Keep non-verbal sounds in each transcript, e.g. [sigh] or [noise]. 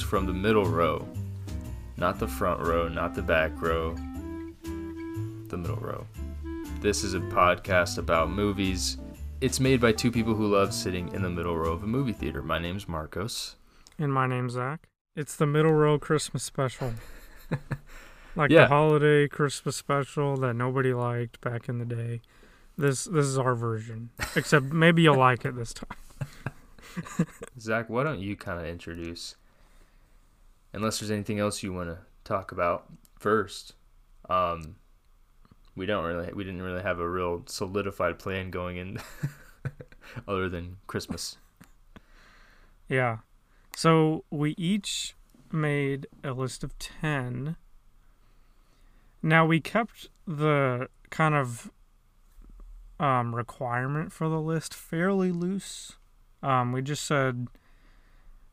movies from the middle row. Not the front row, not the back row, the middle row. This is a podcast about movies. It's made by two people who love sitting in the middle row of a movie theater. My name's Marcos. And my name's Zach. It's the middle row Christmas special. [laughs] like Yeah. the holiday Christmas special that nobody liked back in the day. This this is our version. Except maybe you'll like it this time. [laughs] Zach, why don't you kind of introduce, unless there's anything else you want to talk about first. Um, we don't really, we didn't really have a real solidified plan going in, [laughs] other than Christmas. Yeah. So we each made a list of 10. Now we kept the kind of um, requirement for the list fairly loose. Um, we just said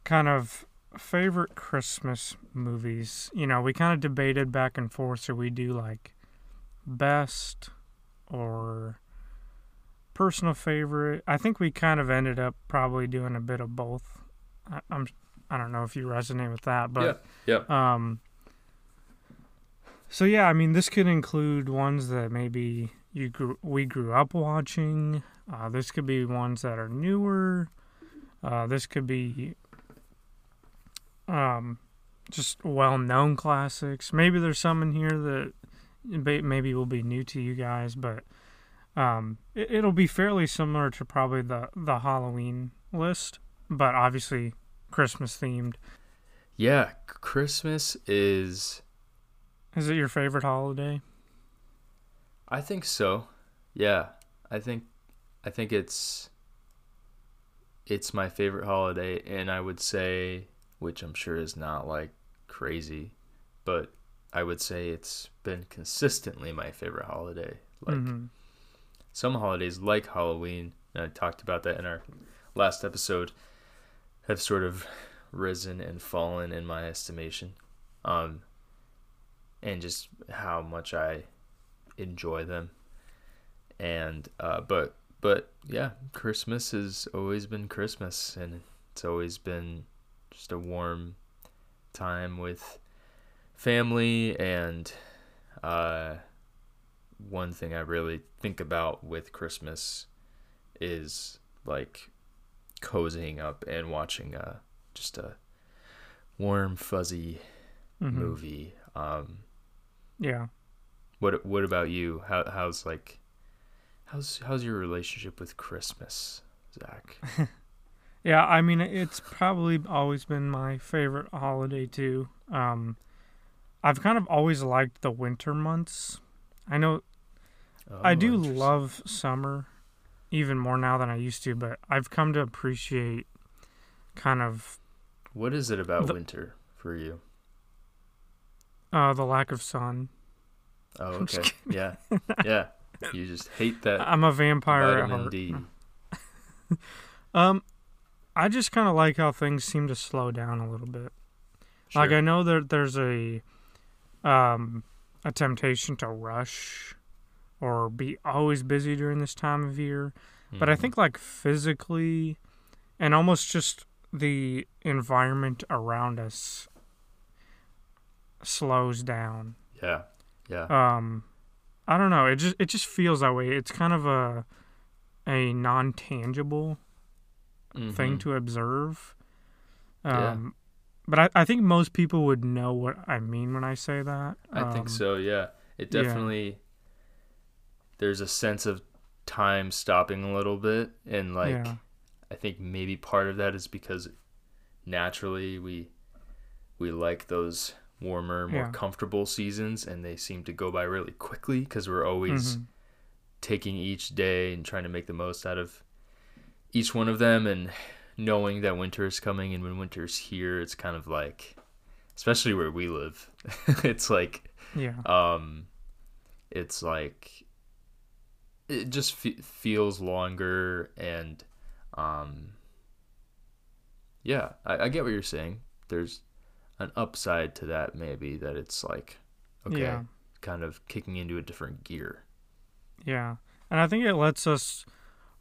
kind of favorite Christmas movies. You know, we kind of debated back and forth. Should we do like best or personal favorite? I think we kind of ended up probably doing a bit of both. I, I'm I don't know if you resonate with that, but yeah, um. So yeah, I mean, this could include ones that maybe you grew we grew up watching. Uh, this could be ones that are newer. Uh, this could be um, just well-known classics. Maybe there's some in here that maybe will be new to you guys, but um, it, it'll be fairly similar to probably the the Halloween list, but obviously Christmas themed. yeah. Christmas is, Is it your favorite holiday? I think so. Yeah, I think, I think it's, it's my favorite holiday, and I would say, which I'm sure is not like crazy, but I would say it's been consistently my favorite holiday. Like Mhm. some holidays, like Halloween, and I talked about that in our last episode, have sort of risen and fallen in my estimation, um, and just how much I enjoy them. And uh, but but yeah, Christmas has always been Christmas, and it's always been just a warm time with family and uh, one thing I really think about with Christmas is like cozying up and watching uh just a warm fuzzy Mhm. movie. Um, Yeah. what what about you? How how's like how's how's your relationship with Christmas, Zach? [laughs] Yeah, I mean it's probably always been my favorite holiday too. Um I've kind of always liked the winter months. I know I Oh, do love summer even more now than I used to, but I've come to appreciate kind of What is it about the- winter for you? uh the lack of sun. Oh, [laughs] okay. Yeah. [laughs] Yeah. You just hate that I'm a vampire at vitamin heart. D. [laughs] Um I just kind of like how things seem to slow down a little bit. Like I know that there's a um a temptation to rush or be always busy during this time of year, but I Mhm. think like physically and almost just the environment around us slows down. Yeah. Yeah. Um I don't know, it just it just feels that way. It's kind of a a non-tangible thing Mhm. to observe. Yeah. Um, But I, I think most people would know what I mean when I say that. I think Um, so. Yeah, it yeah. definitely. There's a sense of time stopping a little bit, and like yeah. I think maybe part of that is because naturally we we like those warmer, more Yeah. comfortable seasons, and they seem to go by really quickly because we're always Mhm. taking each day and trying to make the most out of each one of them and knowing that winter is coming and when winter's here it's kind of like especially where we live [laughs] it's like Yeah. um it's like it just fe- feels longer and um yeah I, I get what you're saying there's an upside to that maybe that it's like okay Yeah. kind of kicking into a different gear Yeah. And I think it lets us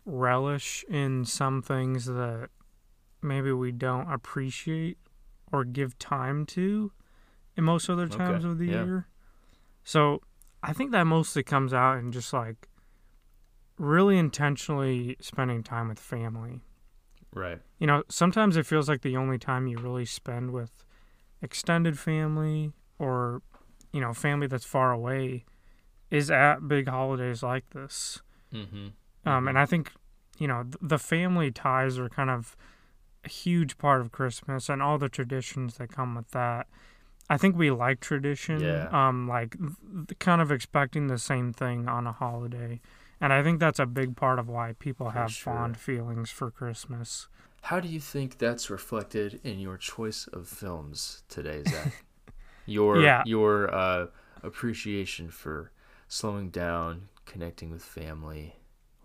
relish in some things that maybe we don't appreciate or give time to in most other times Okay, of the yeah. year. So I think that mostly comes out in just like really intentionally spending time with family. Right. You know, sometimes it feels like the only time you really spend with extended family or, you know, family that's far away is at big holidays like this. Mm-hmm. Um, and I think, you know, th- the family ties are kind of a huge part of Christmas and all the traditions that come with that. I think we like tradition, Yeah. um, like th- kind of expecting the same thing on a holiday. And I think that's a big part of why people For have sure. fond feelings for Christmas. How do you think that's reflected in your choice of films today, [laughs] Zach? your Yeah. your uh, appreciation for slowing down, connecting with family.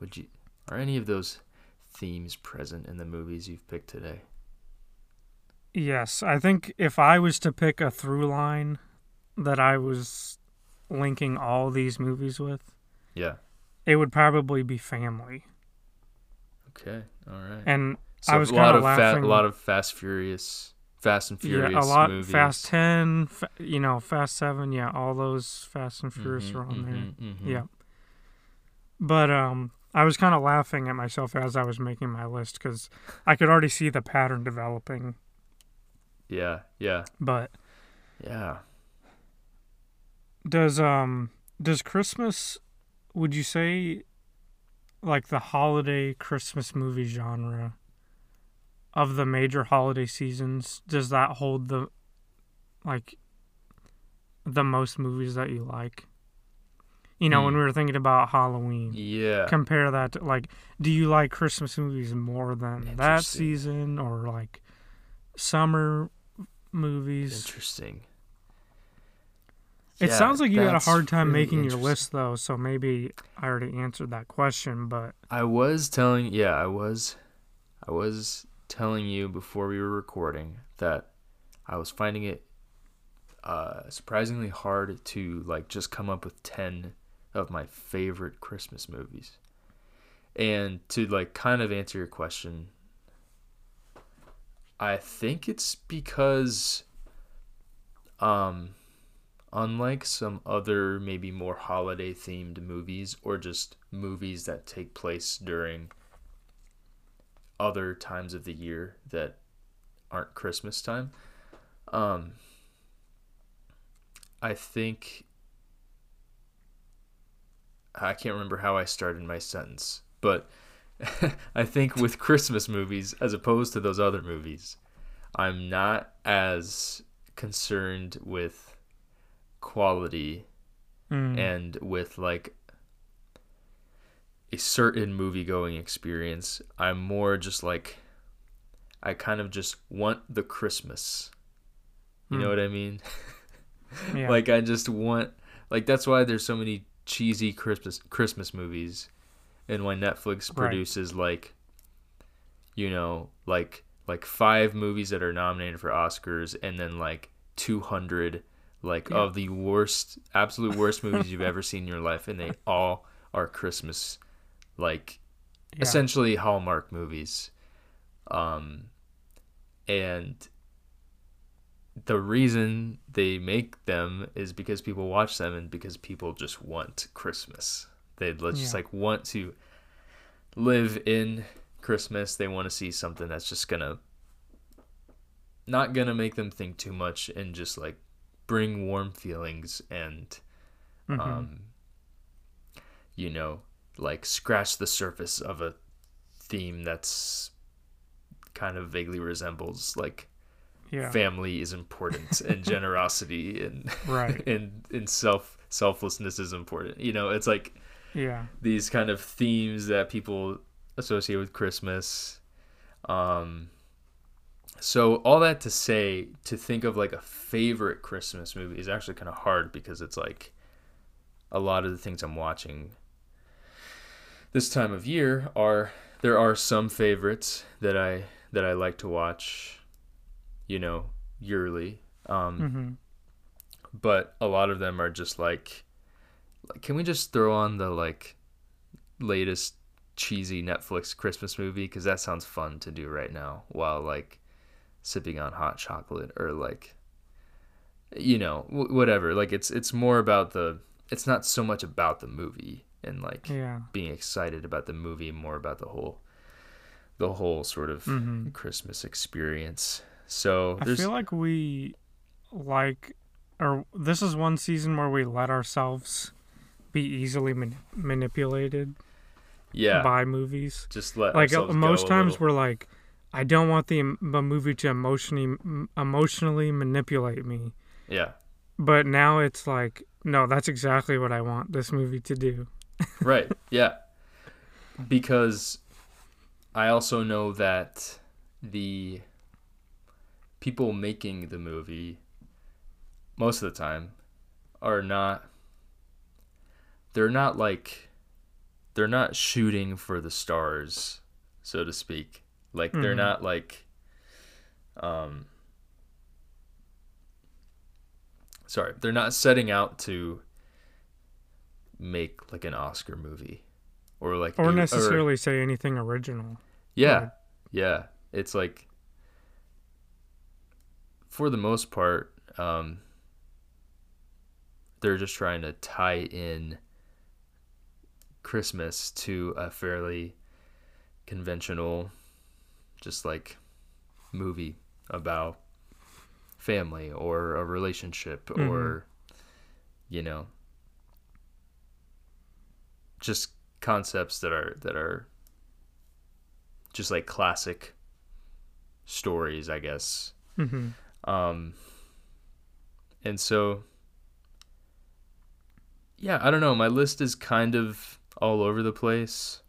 Would you are any of those themes present in the movies you've picked today? Yes, I think if I was to pick a through line that I was linking all these movies with, Yeah. it would probably be family. Okay. All right. And so I was a lot of fa- laughing- a lot of Fast Furious, Fast and Furious yeah, a lot movies. Fast 10, fa- you know, Fast 7, yeah, all those Fast and Furious Mhm, are on there. mhm, mhm. Yeah. But um I was kind of laughing at myself as I was making my list cuz I could already see the pattern developing, Yeah. Yeah. but Yeah. Does um does Christmas would you say like the holiday Christmas movie genre of the major holiday seasons does that hold the like the most movies that you like? You know, when Hmm. we were thinking about Halloween, Yeah. compare that to like do you like Christmas movies more than that season or like summer movies? Interesting. It Yeah, sounds like you had a hard time really making your list though, so maybe I already answered that question, but I was telling, yeah, I was, I was telling you before we were recording that I was finding it uh, surprisingly hard to like just come up with ten of my favorite Christmas movies, and to like kind of answer your question, I think it's because, um, unlike some other maybe more holiday themed movies or just movies that take place during other times of the year that aren't Christmas time, um, I think I can't remember how I started my sentence, but [laughs] I think with Christmas movies, as opposed to those other movies, I'm not as concerned with quality mm, and with like a certain movie going experience. I'm more just like I kind of just want the Christmas. You know Hmm. what I mean? [laughs] yeah. Like I just want like that's why there's so many cheesy Christmas Christmas movies and why Netflix Right. produces like you know, like like five movies that are nominated for Oscars and then like 200 like Yeah. of the worst absolute worst [laughs] movies you've ever seen in your life and they [laughs] all are Christmas like yeah. essentially Hallmark movies. Um, and the reason they make them is because people watch them and because people just want Christmas. They let's just Yeah. like want to live in Christmas. They want to see something that's just gonna not gonna make them think too much and just like bring warm feelings and Mhm. um, you know, like scratch the surface of a theme that's kind of vaguely resembles like yeah. family is important and [laughs] generosity and Right. [laughs] and and self selflessness is important. You know, it's like yeah. these kind of themes that people associate with Christmas. Um, so all that to say, to think of like a favorite Christmas movie is actually kind of hard because it's like a lot of the things I'm watching this time of year are there are some favorites that I that I like to watch, you know, yearly. Um, Mhm. but a lot of them are just like, can we just throw on the like latest cheesy Netflix Christmas movie because that sounds fun to do right now while like sipping on hot chocolate or like you know w- whatever like it's it's more about the it's not so much about the movie and like Yeah. being excited about the movie more about the whole the whole sort of hmm christmas experience so I feel like we like, or this is one season where we let ourselves be easily man- manipulated yeah by movies. just let like most times little. we're like, I don't want the, the movie to emotionally emotionally manipulate me, yeah but now it's like, no, that's exactly what I want this movie to do. [laughs] right yeah because i also know that the people making the movie most of the time are not they're not like they're not shooting for the stars so to speak like they're Mhm. not like um sorry they're not setting out to make like an oscar movie or like Or necessarily say anything original. yeah yeah it's like for the most part um they're just trying to tie in christmas to a fairly conventional just like movie about family or a relationship Mhm. or you know just concepts that are that are just like classic stories i guess hmm um and so yeah i don't know my list is kind of all over the place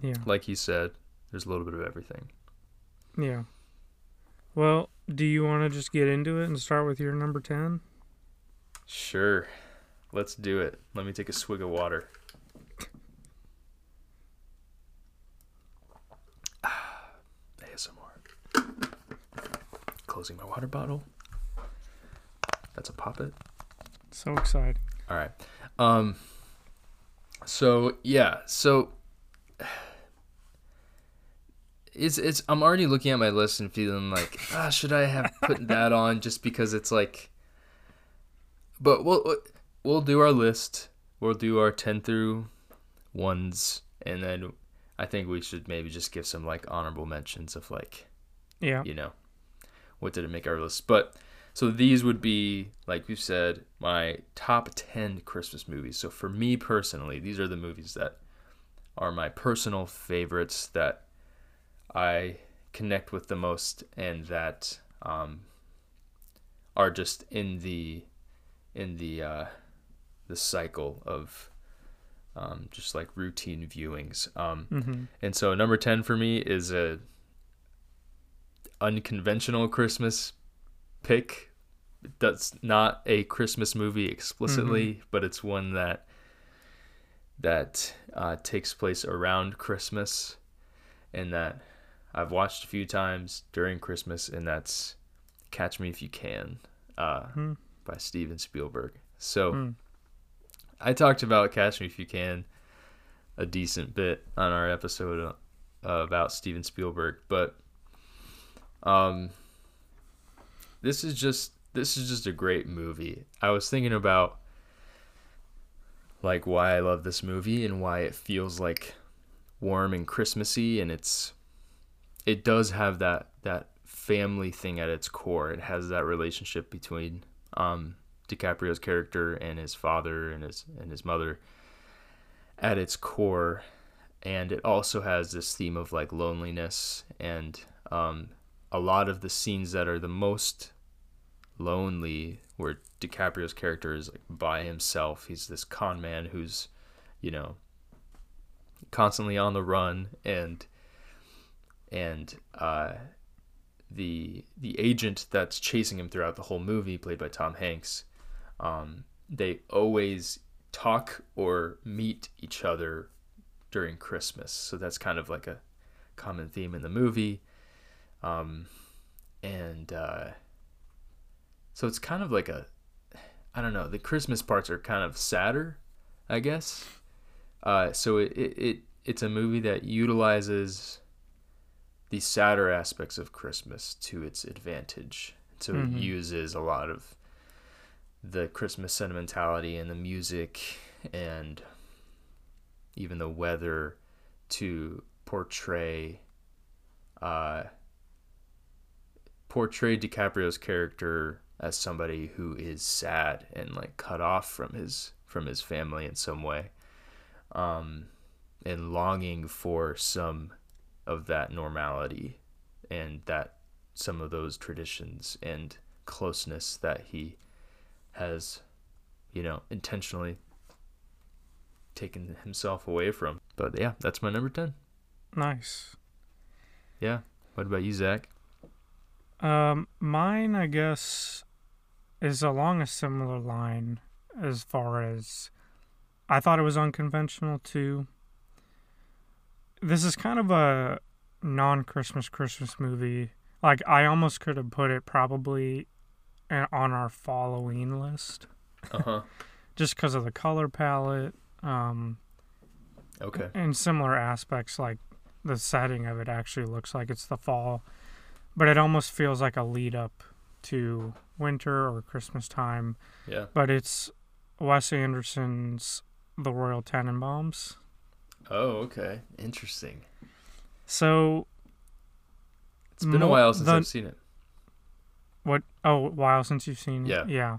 Yeah. like you said there's a little bit of everything Yeah. Well, do you want to just get into it and start with your number 10? sure let's do it let me take a swig of water Closing my water bottle. That's a poppet. So exciting. All right. Um. So yeah. So it's it's. I'm already looking at my list and feeling like, ah, should I have put [laughs] that on just because it's like. But we'll we'll do our list. We'll do our ten through ones, and then I think we should maybe just give some like honorable mentions of like Yeah. you know, what did it make our list? But so these would be, like you said, my top 10 Christmas movies. So for me personally, these are the movies that are my personal favorites that I connect with the most and that um, are just in the in the uh, the cycle of um, just like routine viewings. Um, hmm and so number 10 for me is a unconventional Christmas pick. That's not a Christmas movie explicitly, but it's one that that uh, takes place around Christmas and that I've watched a few times during Christmas and that's Catch Me If You Can uh, Hmm. by Steven Spielberg. So Hmm. I talked about Catch Me If You Can a decent bit on our episode uh, about Steven Spielberg, but um, this is just this is just a great movie. I was thinking about like why I love this movie and why it feels like warm and Christmassy, and it's it does have that that family thing at its core. It has that relationship between um, DiCaprio's character and his father and his and his mother at its core and it also has this theme of like loneliness and um, a lot of the scenes that are the most lonely where DiCaprio's character is like by himself he's this con man who's you know constantly on the run and and uh, the the agent that's chasing him throughout the whole movie played by Tom Hanks um, they always talk or meet each other during Christmas. So that's kind of like a common theme in the movie. Um, and uh, so it's kind of like a, I don't know, the Christmas parts are kind of sadder, I guess. Uh, so it, it, it it's a movie that utilizes the sadder aspects of Christmas to its advantage. So Mhm. it uses a lot of the Christmas sentimentality and the music and even the weather to portray uh portray DiCaprio's character as somebody who is sad and like cut off from his from his family in some way um and longing for some of that normality and that some of those traditions and closeness that he has you know intentionally taken himself away from. But yeah that's my number 10 Nice. yeah. What about you zach Um, mine, I guess, is along a similar line as far as I thought it was unconventional too. This is kind of a non-Christmas Christmas movie. Like I almost could have put it probably on our Halloween list uh-huh [laughs] just because of the color palette, um, okay and similar aspects like the setting of it actually looks like it's the fall but it almost feels like a lead up to winter or christmas time. Yeah. But it's wes anderson's the royal tenenbaums. Oh okay. Interesting. So it's been a while since the- i've seen it. What? Oh a while since you've seen it? Yeah. yeah.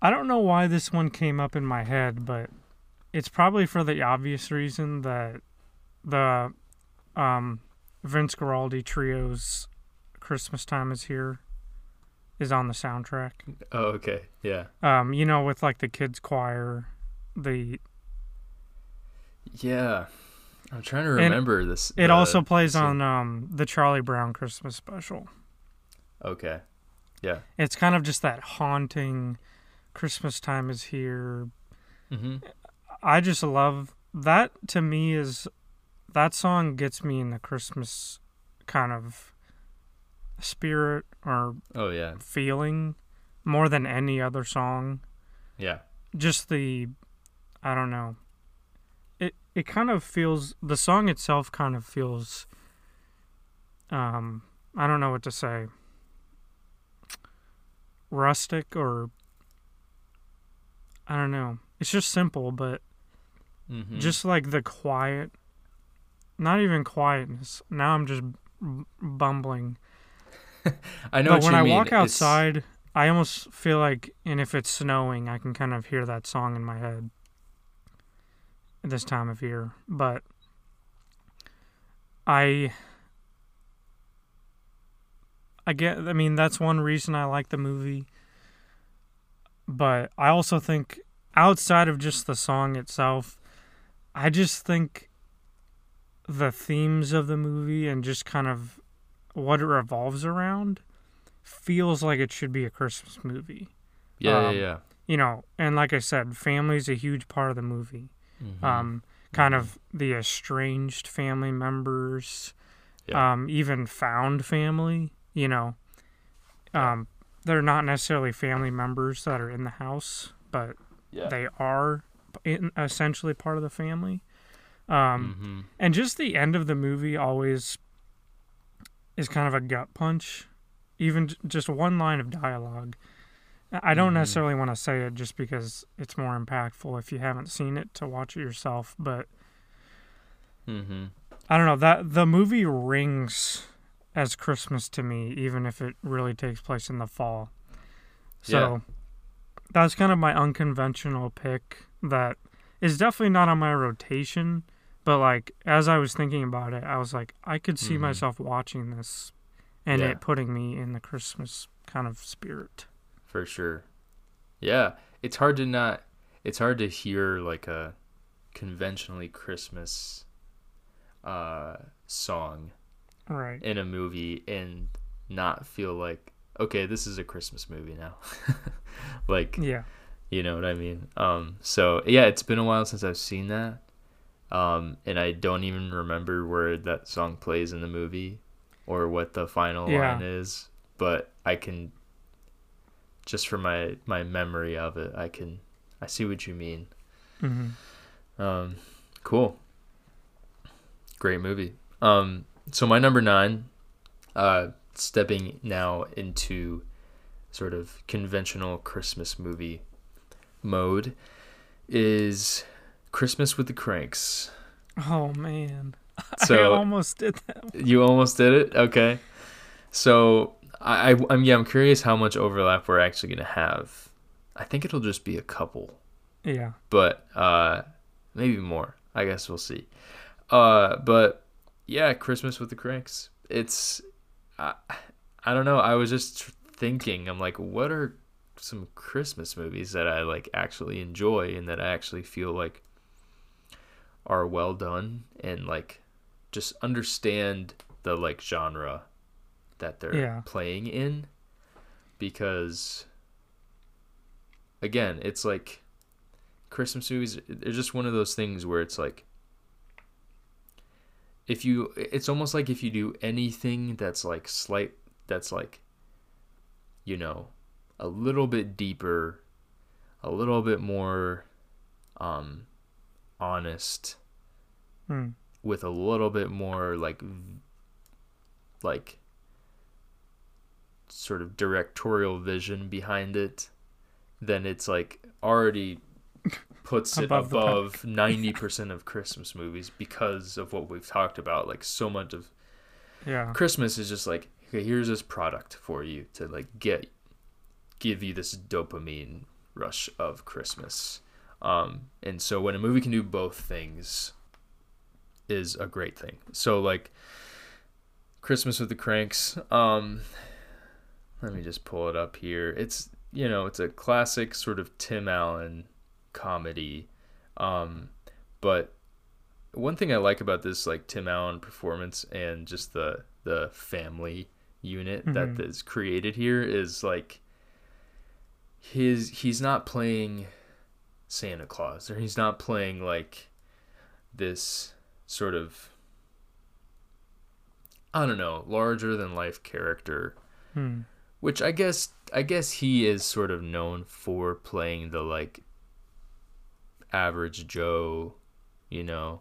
I don't know why this one came up in my head but it's probably for the obvious reason that the um vince guaraldi trio's christmas time is here is on the soundtrack. Oh okay. Yeah. Um you know with like the kids choir the yeah. I'm trying to And remember this it the- also plays so- on um the charlie brown christmas special. Okay. Yeah. It's kind of just that haunting christmas time is here. Mm-hmm. I just love that to me is that song gets me in the Christmas kind of spirit or oh yeah feeling more than any other song. yeah Just the I don't know. It it kind of feels the song itself kind of feels um I don't know what to say. Rustic or I don't know. It's just simple, but mm-hmm. just like the quiet not even quietness now i'm just bumbling. [laughs] I know but when i mean. walk It's- outside i almost feel like and if it's snowing i can kind of hear that song in my head this time of year. But i i get i mean that's one reason i like the movie. But i also think outside of just the song itself i just think the themes of the movie and just kind of what it revolves around feels like it should be a christmas movie. Yeah um, yeah. yeah you know and like i said family's a huge part of the movie. Mhm. um kind Mhm. of the estranged family members Yeah. um even found family you know. Um they're not necessarily family members that are in the house but yeah. they are in, essentially part of the family um mm-hmm. and just the end of the movie always is kind of a gut punch even j- just one line of dialogue i don't Mhm. necessarily want to say it just because it's more impactful if you haven't seen it to watch it yourself but Mm-hmm. i don't know that the movie rings as christmas to me even if it really takes place in the fall so that's kind of my unconventional pick that is definitely not on my rotation but like as i was thinking about it i was like i could see Mhm. myself watching this and Yeah. it putting me in the christmas kind of spirit. For sure. Yeah. It's hard to not it's hard to hear like a conventionally christmas uh song right. in a movie and not feel like okay this is a christmas movie now. [laughs] Like yeah. you know what i mean? Um so yeah it's been a while since i've seen that um and i don't even remember where that song plays in the movie or what the final Yeah. line is but i can just from my my memory of it i can i see what you mean. Hmm um cool. Great movie. Um so my number nine, uh, stepping now into sort of conventional Christmas movie mode, is Christmas with the Cranks. Oh man, [laughs] So- I almost did that. You almost did it. Okay. So I, I I'm yeah I'm curious how much overlap we're actually gonna have. I think it'll just be a couple, Yeah, but uh, maybe more. I guess we'll see. Uh, but yeah, Christmas with the Cranks. It's I, I don't know. I was just thinking. I'm like, what are some Christmas movies that I like actually enjoy and that I actually feel like are well done and like just understand the like genre that they're Yeah. playing in because again it's like christmas movies they're just one of those things where it's like if you it's almost like if you do anything that's like slight that's like you know a little bit deeper a little bit more um honest Hmm. with a little bit more like like sort of directorial vision behind it then it's like already [laughs] puts it Above the above 90% of christmas movies because of what we've talked about like so much of yeah, christmas is just like okay here's this product for you to like get give you this dopamine rush of christmas. Um and so when a movie can do both things is a great thing so like christmas with the cranks um let me just pull it up here it's you know it's a classic sort of tim allen comedy um but one thing i like about this like tim allen performance and just the the family unit that Mhm. is created here is like his he's not playing santa claus or he's not playing like this sort of i don't know larger than life character hmm. which I guess I guess he is sort of known for playing the like average Joe, you know.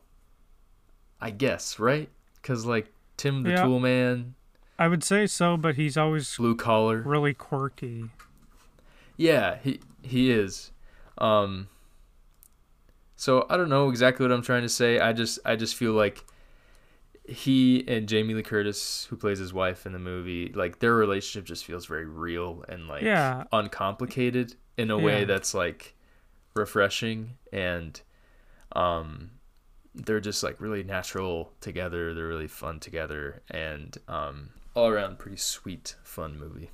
I guess, right? Cuz like Tim the Yeah. Tool Man, I would say so, but he's always blue collar. really quirky. Yeah, he he is. Um so I don't know exactly what I'm trying to say. I just I just feel like he and Jamie Lee Curtis, who plays his wife in the movie, like their relationship just feels very real and like Yeah. uncomplicated in a way that's like refreshing and um they're just like really natural together. They're really fun together and um all around pretty sweet fun movie.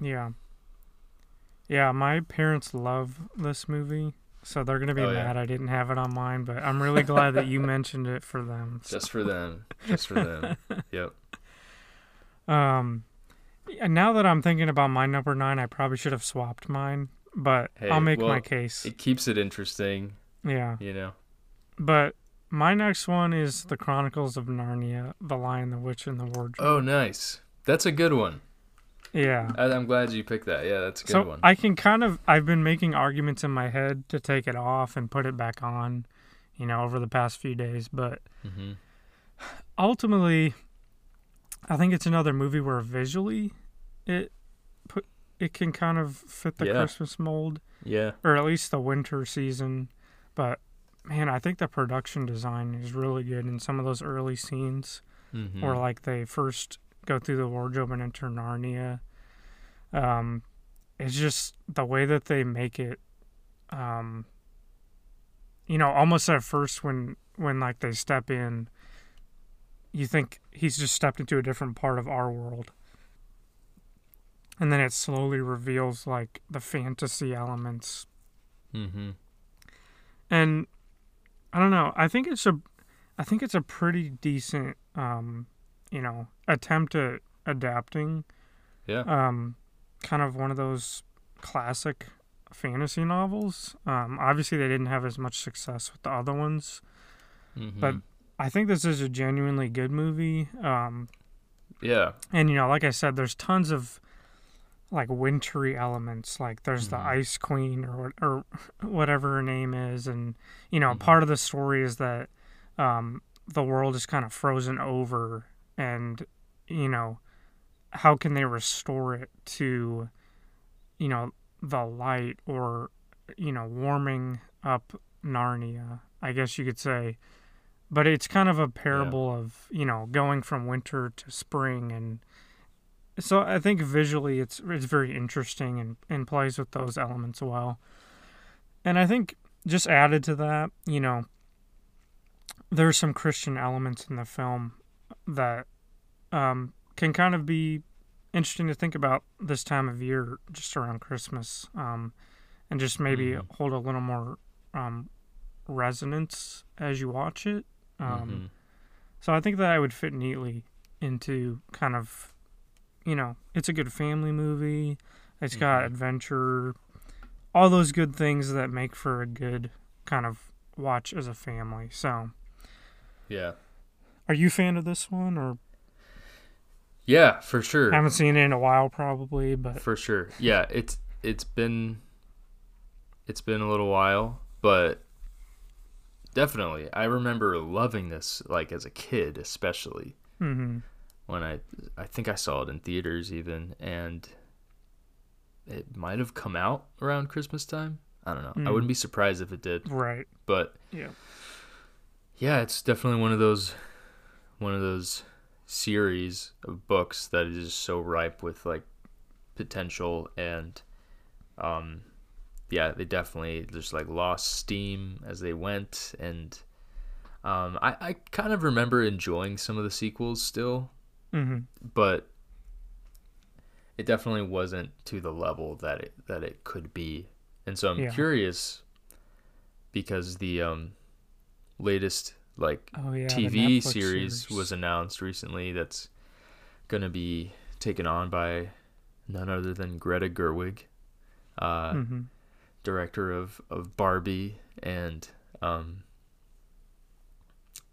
Yeah. Yeah, my parents love this movie, so they're gonna be Oh, yeah. mad I didn't have it on mine. But I'm really glad that you [laughs] mentioned it for them. Just for them. Just for them. [laughs] Yep. Um, and now that I'm thinking about my number nine, I probably should have swapped mine, but Hey, I'll make well, my case. It keeps it interesting, yeah, you know. but my next one is the Chronicles of Narnia: The Lion, the Witch, and the Wardrobe. Oh, nice. That's a good one. Yeah. I, I'm glad you picked that. Yeah, that's a good So one. I can kind of I've been making arguments in my head to take it off and put it back on, you know, over the past few days, but hmm ultimately I think it's another movie where visually it put it can kind of fit the Yeah. Christmas mold Yeah. or at least the winter season, but man, I think the production design is really good in some of those early scenes hmm where like they first go through the wardrobe and enter Narnia. Um, it's just the way that they make it. Um, you know, almost at first when when like they step in, you think he's just stepped into a different part of our world, and then it slowly reveals like the fantasy elements hmm and I don't know. I think it's a, I think it's a pretty decent, um, you know, attempt at adapting, Yeah. um, kind of one of those classic fantasy novels. Um, obviously they didn't have as much success with the other ones. hmm But I think this is a genuinely good movie. Um, yeah. and you know, like I said, there's tons of like wintry elements. Like there's the Mhm. Ice Queen or or [laughs] whatever her name is, and you know, Mhm. part of the story is that um, the world is kind of frozen over and you know how can they restore it to you know the light or you know warming up Narnia I guess you could say. But it's kind of a parable yeah. of you know going from winter to spring and so I think visually it's it's very interesting and, and plays with those elements well. And I think just added to that you know there's some Christian elements in the film that um, can kind of be interesting to think about this time of year, just around Christmas, um, and just maybe mm-hmm. hold a little more um, resonance as you watch it. Um, mm-hmm. So I think that I would fit neatly into kind of, you know, it's a good family movie. It's got mm-hmm. adventure, all those good things that make for a good kind of watch as a family. So, yeah. Are you a fan of this one or? Yeah, for sure. I haven't seen it in a while, probably, but for sure. Yeah, it's it's been it's been a little while, but definitely, I remember loving this like as a kid, especially mm-hmm. when I I think I saw it in theaters even, and it might have come out around Christmas time. I don't know. Mm. I wouldn't be surprised if it did. Right. But yeah, yeah, it's definitely one of those one of those series of books that is just so ripe with like potential and um yeah they definitely just like lost steam as they went and um i i kind of remember enjoying some of the sequels still mm-hmm. but it definitely wasn't to the level that it that it could be and so i'm yeah. curious because the um latest like oh, yeah, TV series, series was announced recently that's going to be taken on by none other than Greta Gerwig, uh, mm-hmm. director of, of Barbie and um,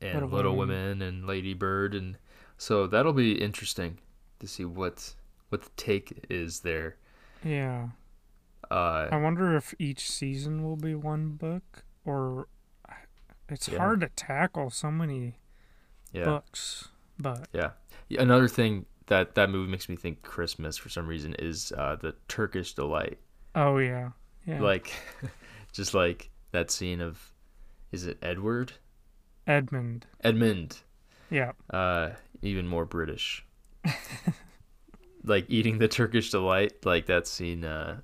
and Little, Little Women. Women and Lady Bird, and so that'll be interesting to see what what the take is there. Yeah. Uh, I wonder if each season will be one book or it's yeah. hard to tackle so many yeah. books, but yeah. Another thing that that movie makes me think Christmas for some reason is uh, the Turkish delight. Oh yeah, yeah. Like, [laughs] just like that scene of, is it Edward? Edmund. Edmund. Yeah. Uh, even more British. like eating the Turkish delight, like that scene, uh,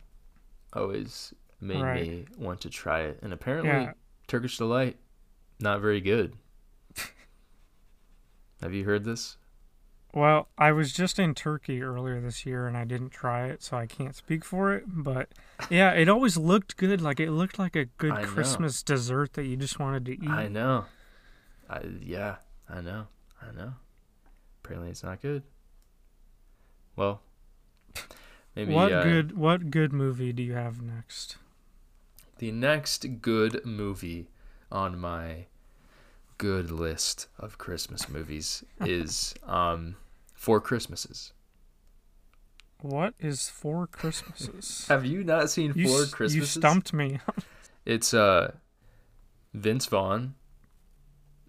always made right. me want to try it, and apparently yeah. Turkish delight not very good. [laughs] Have you heard this? Well, I was just in Turkey earlier this year and I didn't try it, so I can't speak for it. But yeah, it always looked good. Like it looked like a good Christmas dessert that you just wanted to eat. I know. I yeah, I know. I know. Apparently, it's not good. Well, maybe. What uh, good? What good movie do you have next? The next good movie on my good list of Christmas movies [laughs] is um, Four Christmases. What is Four Christmases? [laughs] Have you not seen you Four Christmases? You stumped me. [laughs] it's uh, Vince Vaughn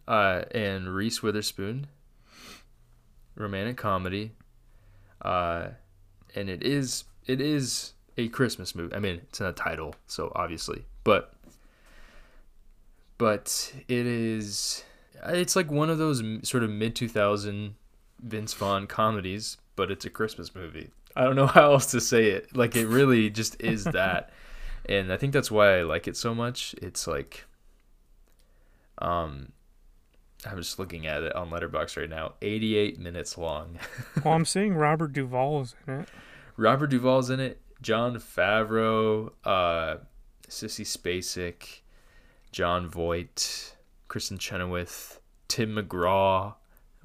uh, and Reese Witherspoon. Romantic comedy. Uh, and it is it is a Christmas movie. I mean, it's in a title, so obviously, but but it is it's like one of those sort of mid 2000 Vince Vaughn comedies, but it's a Christmas movie. I don't know [laughs] how else to say it. Like it really just is [laughs] that. and I think that's why I like it so much. It's like um I'm just looking at it on Letterboxd right now. 88 minutes long. [laughs] well, I'm seeing Robert Duvall's in it. Robert Duvall's in it. Jon Favreau, uh Sissy Spacek, Jon Voight, Kristin Chenoweth, Tim McGraw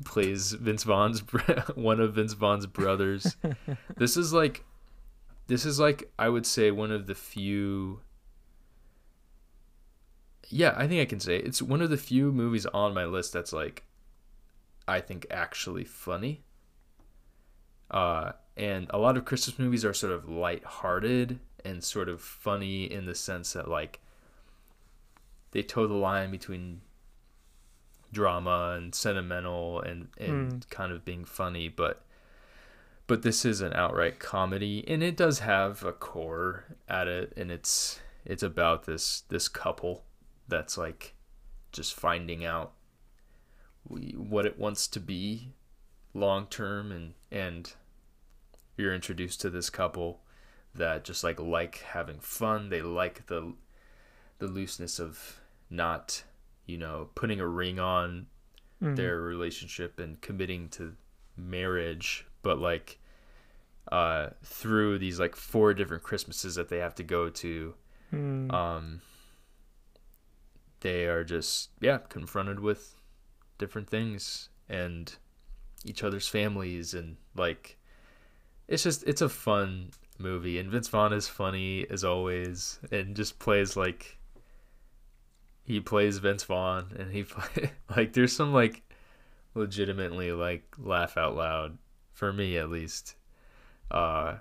plays Vince Vaughn's [laughs] one of Vince Vaughn's brothers. [laughs] this is like this is like I would say one of the few Yeah, I think I can say it. it's one of the few movies on my list that's like I think actually funny. Uh and a lot of Christmas movies are sort of light-hearted and sort of funny in the sense that like they toe the line between drama and sentimental and and hmm. kind of being funny, but but this is an outright comedy and it does have a core at it and it's it's about this this couple that's like just finding out what it wants to be long term and and you're introduced to this couple that just like like having fun. They like the the looseness of not you know putting a ring on Mhm. their relationship and committing to marriage but like uh through these like four different christmases that they have to go to Mm. um they are just yeah confronted with different things and each other's families and like it's just it's a fun movie and Vince Vaughn is funny as always and just plays like he plays Vince Vaughn and he [laughs] play, like there's some like legitimately like laugh out loud for me at least uh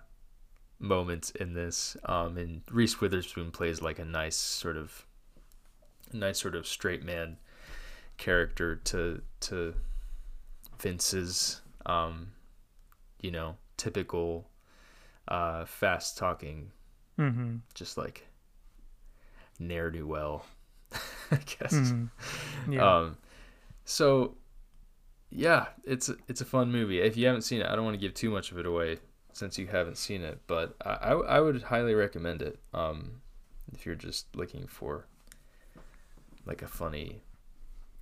moments in this um and Reese Witherspoon plays like a nice sort of nice sort of straight man character to to Vince's um you know typical uh fast talking Mm-hmm. just like ne'er do well [laughs] I guess Mhm. Yeah. um, so yeah, it's a, it's a fun movie. If you haven't seen it, I don't want to give too much of it away since you haven't seen it, but I I, I would highly recommend it. Um, if you're just looking for like a funny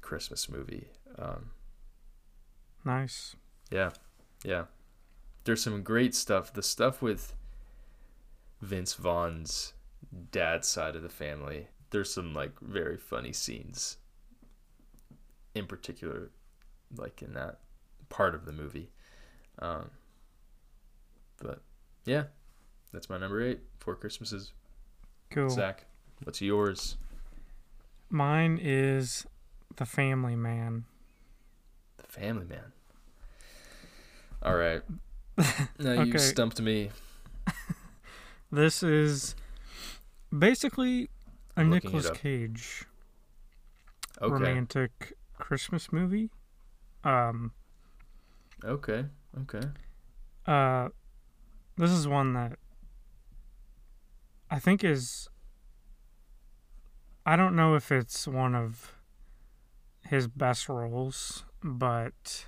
Christmas movie. Um, nice. yeah, yeah. There's some great stuff. The stuff with Vince Vaughn's dad's side of the family. There's some like very funny scenes. In particular, like in that part of the movie. Um, but yeah, that's my number eight. Four Christmases. Cool. Zack, what's yours? Mine is The Family Man. The Family Man. All right. [laughs] Now you Okay. stumped me. [laughs] This is basically a I'm looking it Nicolas. Cage Okay. romantic Christmas movie. Um, Okay. Okay. uh, this is one that I think is. I don't know if it's one of his best roles, but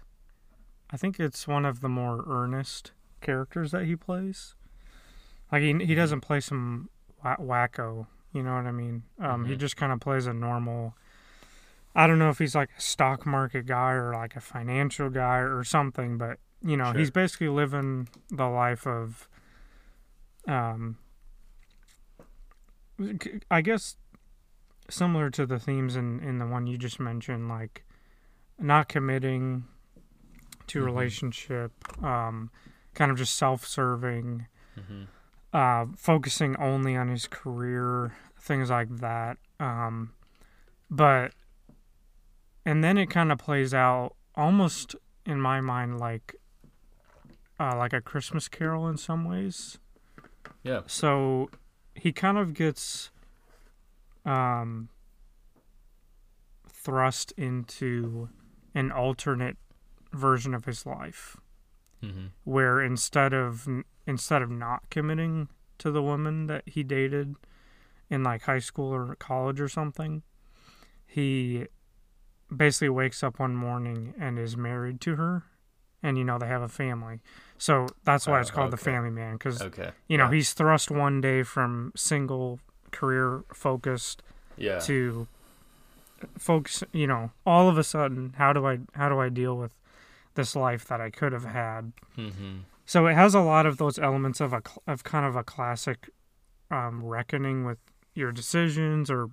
I think it's one of the more earnest characters that he plays. Like he he doesn't play some wacko, you know what I mean? Um, He Mhm. just kind of plays a normal. I don't know if he's like a stock market guy or like a financial guy or something, but you know, he's basically living the life of, um, I guess similar to the themes in in the one you just mentioned, like not committing to Mhm. relationship, um, kind of just self-serving, hmm uh, focusing only on his career, things like that. Um, but and then it kind of plays out almost in my mind like uh, like a Christmas Carol in some ways. Yeah. So he kind of gets um, thrust into an alternate version of his life hmm where instead of instead of not committing to the woman that he dated in like high school or college or something, he basically wakes up one morning and is married to her, and you know they have a family. So that's why Oh, it's called the okay. Family Man because Okay. you know yeah. he's thrust one day from single career focused yeah. to focus you know all of a sudden how do i how do i deal with this life that i could have had hmm so it has a lot of those elements of a of kind of a classic um, reckoning with your decisions or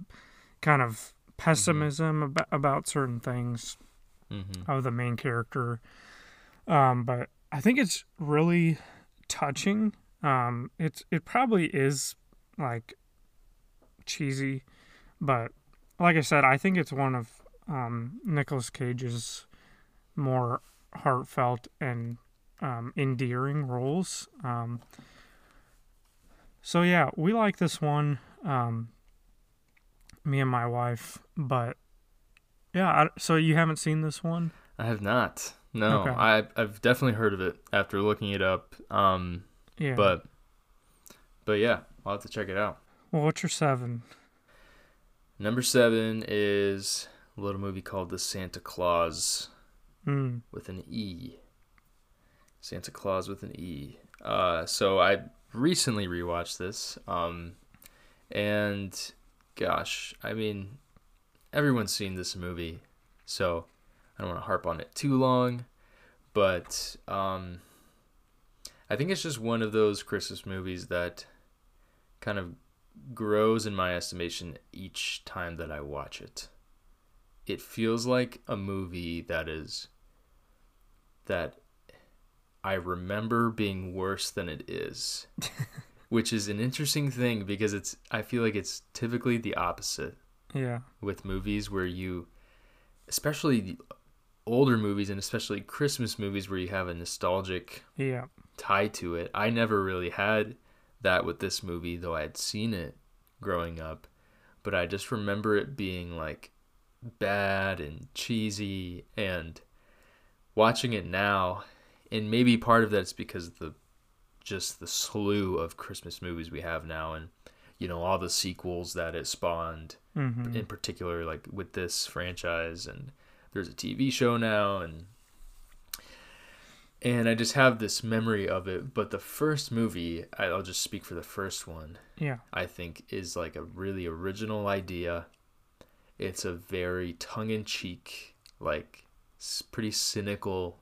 kind of pessimism about, about certain things hmm of the main character. Um, but I think it's really touching. Um, it's it probably is like cheesy, but like I said, I think it's one of um, Nicolas Cage's more heartfelt and um, endearing roles. Um, so yeah, we like this one, um, me and my wife, but Yeah. I, so you haven't seen this one? I have not. No, Okay. I I've definitely heard of it after looking it up. Um, Yeah. but but yeah, I'll have to check it out. well, what's your seven? Number seven is a little movie called The Santa Clause Mm. with an E. Santa Clause with an E. Uh, so I recently rewatched this. Um, and gosh, I mean, everyone's seen this movie, so I don't want to harp on it too long. But um, I think it's just one of those Christmas movies that kind of grows in my estimation each time that I watch it. It feels like a movie that is that I remember being worse than it is. [laughs] which is an interesting thing because it's I feel like it's typically the opposite Yeah. with movies where you especially the older movies and especially Christmas movies where you have a nostalgic Yeah. tie to it. I never really had that with this movie, though I had seen it growing up. But I just remember it being like bad and cheesy and watching it now and maybe part of that's because of the just the slew of Christmas movies we have now and you know all the sequels that it spawned Mm-hmm. in particular like with this franchise and there's a TV show now and and I just have this memory of it but the first movie I'll just speak for the first one Yeah. I think is like a really original idea it's a very tongue-in-cheek like s- pretty cynical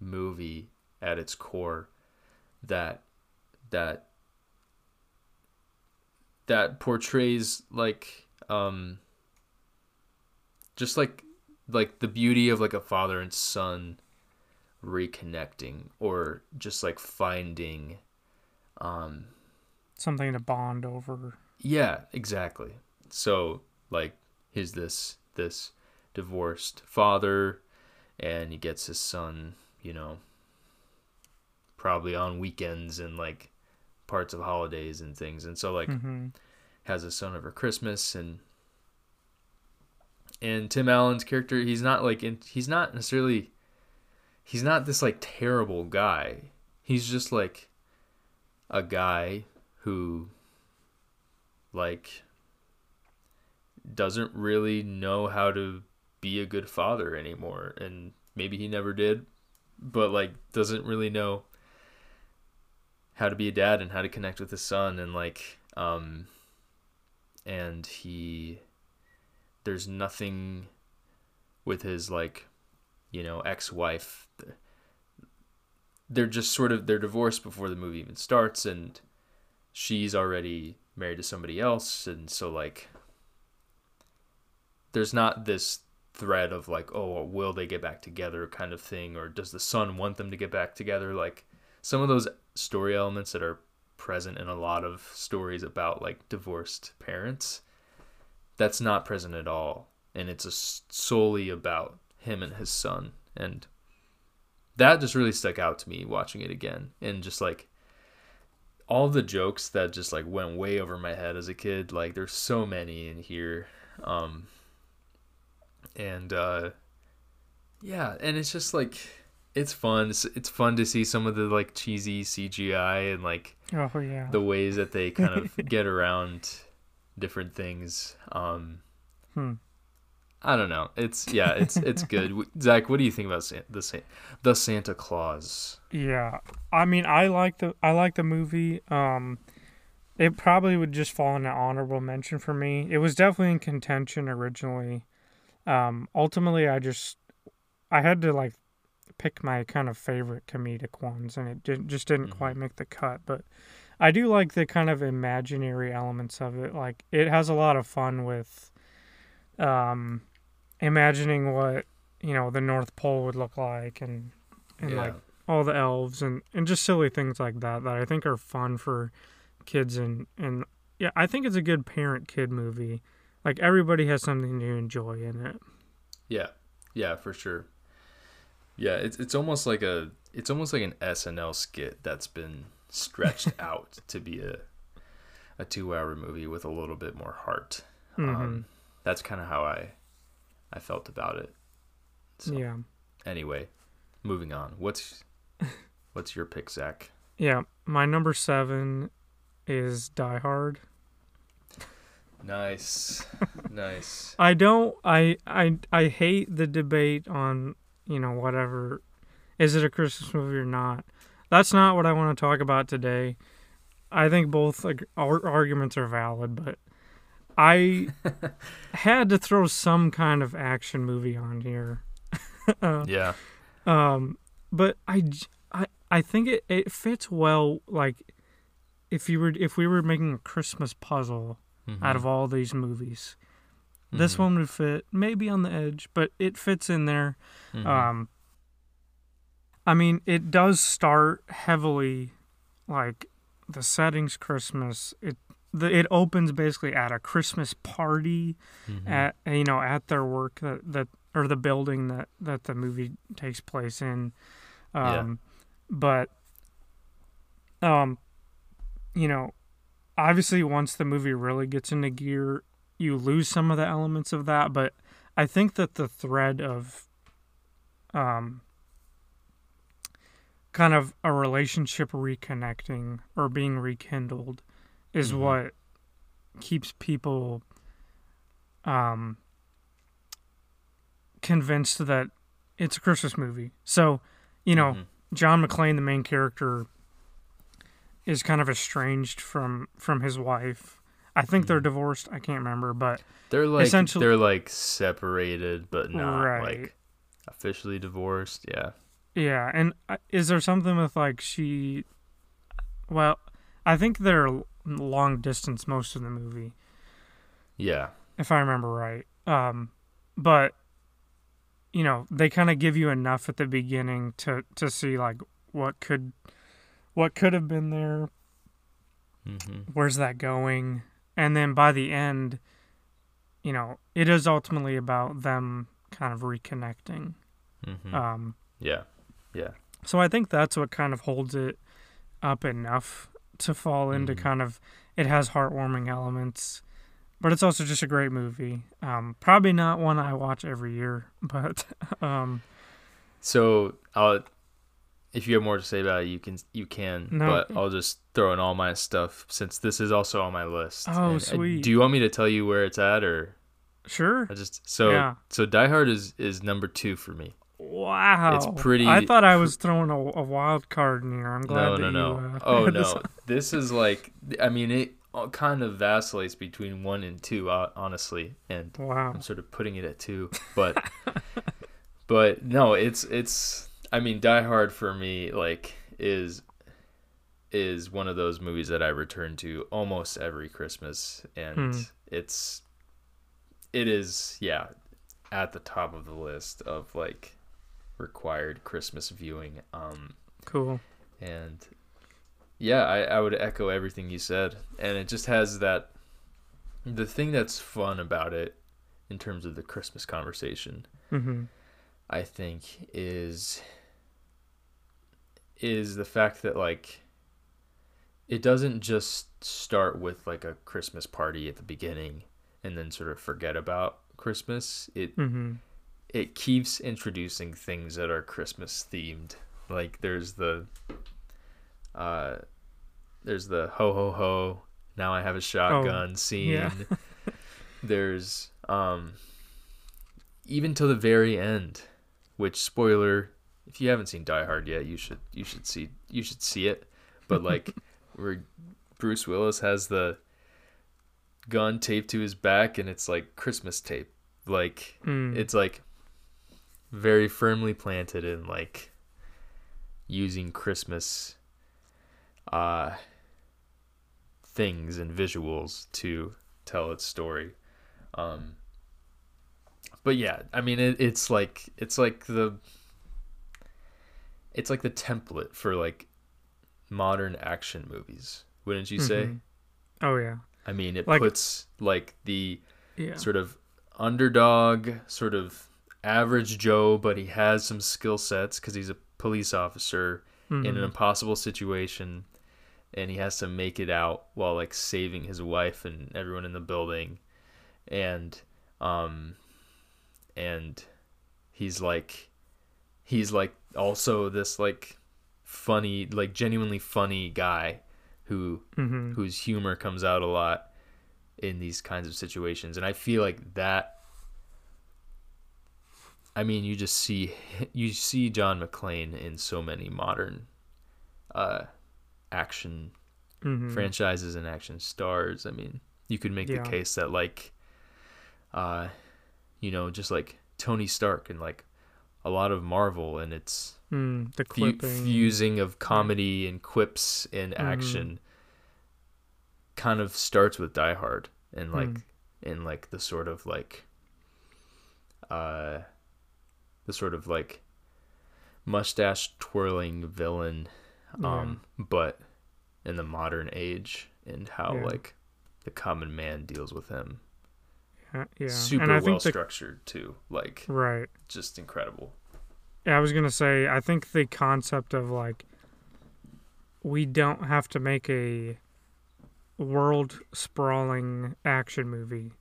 movie at its core that that that portrays like um just like like the beauty of like a father and son reconnecting or just like finding um Something to bond over. yeah exactly so like he's this this divorced father and he gets his son you know probably on weekends and like parts of holidays and things and so like Mm-hmm. has a son over Christmas and and Tim Allen's character he's not like in, he's not necessarily he's not this like terrible guy. He's just like a guy who like doesn't really know how to be a good father anymore and maybe he never did but like doesn't really know how to be a dad and how to connect with his son and like um and he there's nothing with his like you know ex-wife. They're just sort of they're divorced before the movie even starts and she's already married to somebody else and so like there's not this thread of like oh will they get back together kind of thing or does the son want them to get back together? Like some of those story elements that are present in a lot of stories about like divorced parents that's not present at all. And it's a, solely about him and his son. And that just really stuck out to me watching it again. And just like all the jokes that just like went way over my head as a kid like there's so many in here. Um and uh yeah and it's just like it's fun it's, it's fun to see some of the like cheesy cgi and like Oh yeah. the ways that they kind of [laughs] get around different things um Hmm. i don't know it's yeah it's it's [laughs] good zach what do you think about San- the San- the santa clause Yeah, I mean, I like the I like the movie. Um, it probably would just fall in an honorable mention for me. It was definitely in contention originally. Um, ultimately, I just I had to like pick my kind of favorite comedic ones, and it did, just didn't Mhm. quite make the cut. But I do like the kind of imaginary elements of it. Like it has a lot of fun with, um, imagining what you know the North Pole would look like, and and yeah like all the elves and, and just silly things like that that I think are fun for kids and and yeah, I think it's a good parent kid movie. Like everybody has something to enjoy in it. yeah yeah for sure yeah it's it's almost like a it's almost like an snl skit that's been stretched [laughs] out to be a a two hour movie with a little bit more heart Mhm. um, that's kind of how I I felt about it. So, Yeah. Anyway, moving on. What's [laughs] what's your pick, Zack? Yeah. My number seven is Die Hard. Nice, [laughs] nice. I don't I I I hate the debate on, you know, whatever is it a Christmas movie or not. That's not what I want to talk about today. I think both like, ar- arguments are valid, but I [laughs] had to throw some kind of action movie on here. Uh, [laughs] Yeah. um, but I I I think it, it fits well. Like, if you were if we were making a Christmas puzzle out of all these movies, this Mhm. one would fit maybe on the edge, but it fits in there. Mhm. Um, I mean, it does start heavily, like the settings Christmas. It the it opens basically at a Christmas party Mhm. at you know at their work that that or the building that that the movie takes place in. Yeah. Um, but um, you know, obviously once the movie really gets into gear, you lose some of the elements of that. But I think that the thread of um kind of a relationship reconnecting or being rekindled is Mhm. what keeps people um convinced that it's a Christmas movie. So, you know, Mhm. John McClane, the main character, is kind of estranged from from his wife. I think they're Mhm. divorced. I can't remember, but they're like essentially- they're like separated, but not Right. like officially divorced. Yeah. yeah. And uh, is there something with like she? Well, I think they're long distance most of the movie, Yeah. if I remember right. Um, but you know, they kind of give you enough at the beginning to to see like what could what could have been there, hmm where's that going and then by the end you know it is ultimately about them kind of reconnecting hmm um yeah. Yeah. so i think that's what kind of holds it up enough to fall into Mhm. kind of it has heartwarming elements but it's also just a great movie um probably not one i watch every year [laughs] but um So I'll, if you have more to say about it, you can you can. No. But I'll just throw in all my stuff since this is also on my list. Oh, And, uh, sweet. do you want me to tell you where it's at, or sure I just so Yeah. so Die Hard is is number two for me. wow It's pretty- i thought i was throwing a, a wild card in here i'm glad no, no, no. you uh, [laughs] oh no, this- this is like I mean it kind of vacillates between one and two, uh, honestly, and wow I'm sort of putting it at two, but [laughs] but no, it's it's. I mean, Die Hard for me like is is one of those movies that I return to almost every Christmas, and Hmm. it's it is yeah at the top of the list of like required Christmas viewing. Um, cool and yeah, I, I would echo everything you said. And it just has that the thing that's fun about it in terms of the Christmas conversation, mm-hmm I think, is is the fact that like it doesn't just start with like a Christmas party at the beginning and then sort of forget about Christmas. It mm-hmm it keeps introducing things that are Christmas themed. Like there's the uh there's the ho ho ho now I have a shotgun scene. yeah. [laughs] [laughs] there's um even till the very end, which spoiler if you haven't seen Die Hard yet, you should you should see you should see it. But like [laughs] where Bruce Willis has the gun taped to his back and it's like Christmas tape. Like Mm. it's like very firmly planted in like using Christmas uh things and visuals to tell its story. Um but yeah, I mean it, it's like it's like the it's like the template for like modern action movies, wouldn't you say? Mhm. Oh yeah, I mean, it Like- puts like the yeah. sort of underdog, sort of average Joe, but he has some skill sets because he's a police officer in an Mhm. impossible situation, and he has to make it out while like saving his wife and everyone in the building, and um, and he's like he's like also this like funny like genuinely funny guy who Mm-hmm. whose humor comes out a lot in these kinds of situations and i feel like that i mean you just see [laughs] you see john mcclane in so many modern uh action Mm-hmm. franchises and action stars i mean you could make Yeah. the case that like uh you know just like tony stark and like a lot of marvel and it's Mm, the fu- fusing of comedy and quips and Mhm. action kind of starts with Die Hard and like Mm. in like the sort of like uh the sort of like mustache twirling villain um but in the modern age and how Yeah. like the common man deals with him yeah, yeah. super and I well think the, structured too like right. just incredible Yeah, I was gonna say I think the concept of like we don't have to make a world sprawling action movie.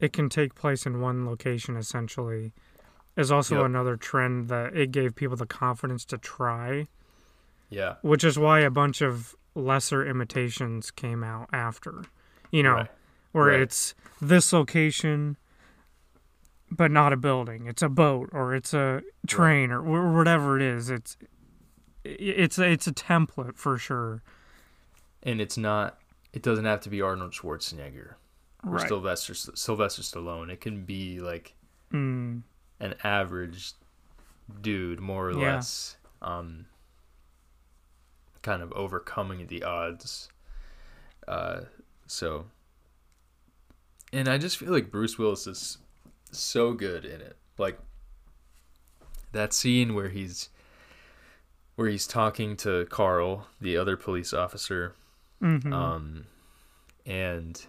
It can take place in one location essentially. Is also Yep. another trend that it gave people the confidence to try, yeah which is why a bunch of lesser imitations came out after. You know, right. Where Right. it's this location but not a building it's a boat or it's a train or whatever it is it's it's a, it's a template for sure and it's not it doesn't have to be Arnold Schwarzenegger or right Sylvester Sylvester Stallone. It can be like mm, an average dude, more or Yeah. less, um, kind of overcoming the odds. Uh, so, and I just feel like Bruce Willis is so good in it. Like that scene where he's where he's talking to Carl, the other police officer, mhm. um, and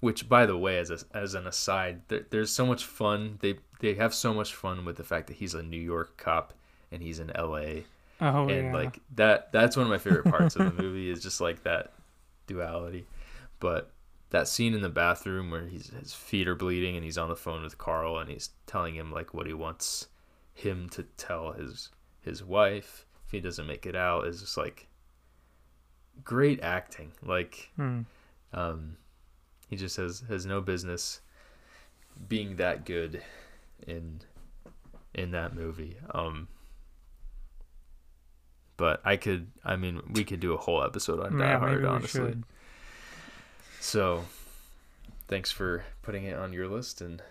which, by the way, as a, as an aside, there, there's so much fun. They they have so much fun with the fact that he's a New York cop and he's in L.A. oh and yeah like that. That's one of my favorite parts of the movie is just like that duality. But that scene in the bathroom where he's his feet are bleeding and he's on the phone with Carl and he's telling him like what he wants him to tell his his wife if he doesn't make it out is just like great acting. Like Mm, um, he just has has no business being that good in in that movie. Um, but I could, I mean, we could do a whole episode on Die Hard, honestly. should So, thanks for putting it on your list and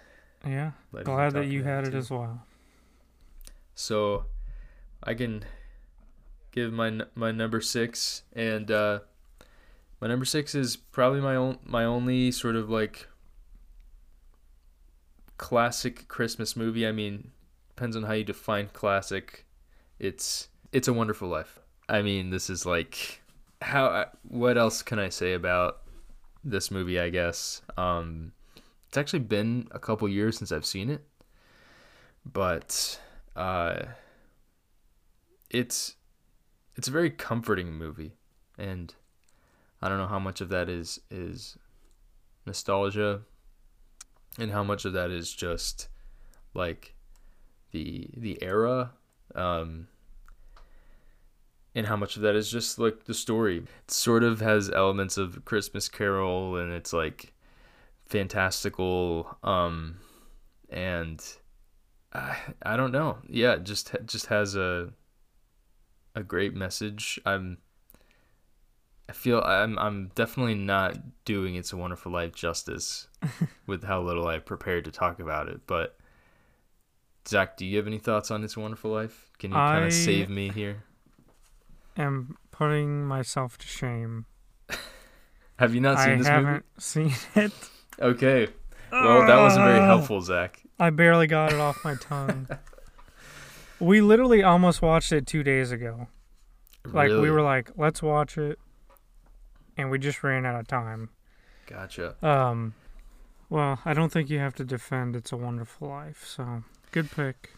yeah glad that you had it too. as well So, I can give my my number six, and uh, my number six is probably my own my only sort of like classic Christmas movie. I mean, depends on how you define classic. It's it's a Wonderful Life. I mean, this is like how what else can I say about this movie? I guess um, it's actually been a couple years since I've seen it, but uh, it's it's a very comforting movie, and I don't know how much of that is is nostalgia, and how much of that is just like the the era, um, and how much of that is just like the story. It sort of has elements of Christmas Carol, and it's like fantastical, um, and I, I don't know. Yeah, it just just has a a great message. I'm I feel I'm I'm definitely not doing It's a Wonderful Life justice [laughs] with how little I prepared to talk about it. But Zack, do you have any thoughts on It's a Wonderful Life? Can you kind of save me here? Am putting myself to shame [laughs] Have you not seen i this haven't movie? seen it Okay. Well, that wasn't very helpful, Zack. I barely got it off my [laughs] tongue. we literally almost watched it two days ago. Like we were like, let's watch it, and we just ran out of time. Gotcha. Um, well, I don't think you have to defend "It's a Wonderful Life," so good pick.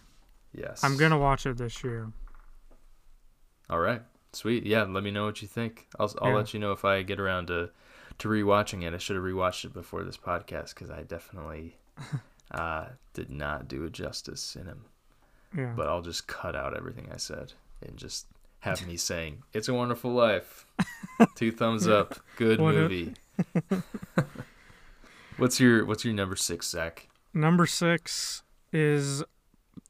Yes. I'm gonna watch it this year. All right. Sweet. Yeah, let me know what you think. I'll I'll Yeah. let you know if I get around to to rewatching it. I should have rewatched it before this podcast because I definitely [laughs] uh, did not do it justice in him. Yeah. But I'll just cut out everything I said and just have [laughs] me saying, "It's a Wonderful Life." [laughs] Two thumbs up. Good What movie. what's your What's your number six, Zack? Number six is,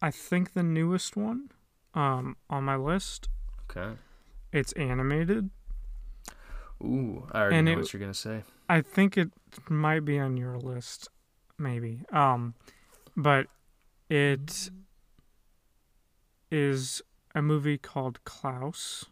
I think, the newest one um, on my list. Okay. It's animated. Ooh, I already And know it- what you're gonna say. I think it might be on your list, maybe. Um, but it is a movie called Klaus.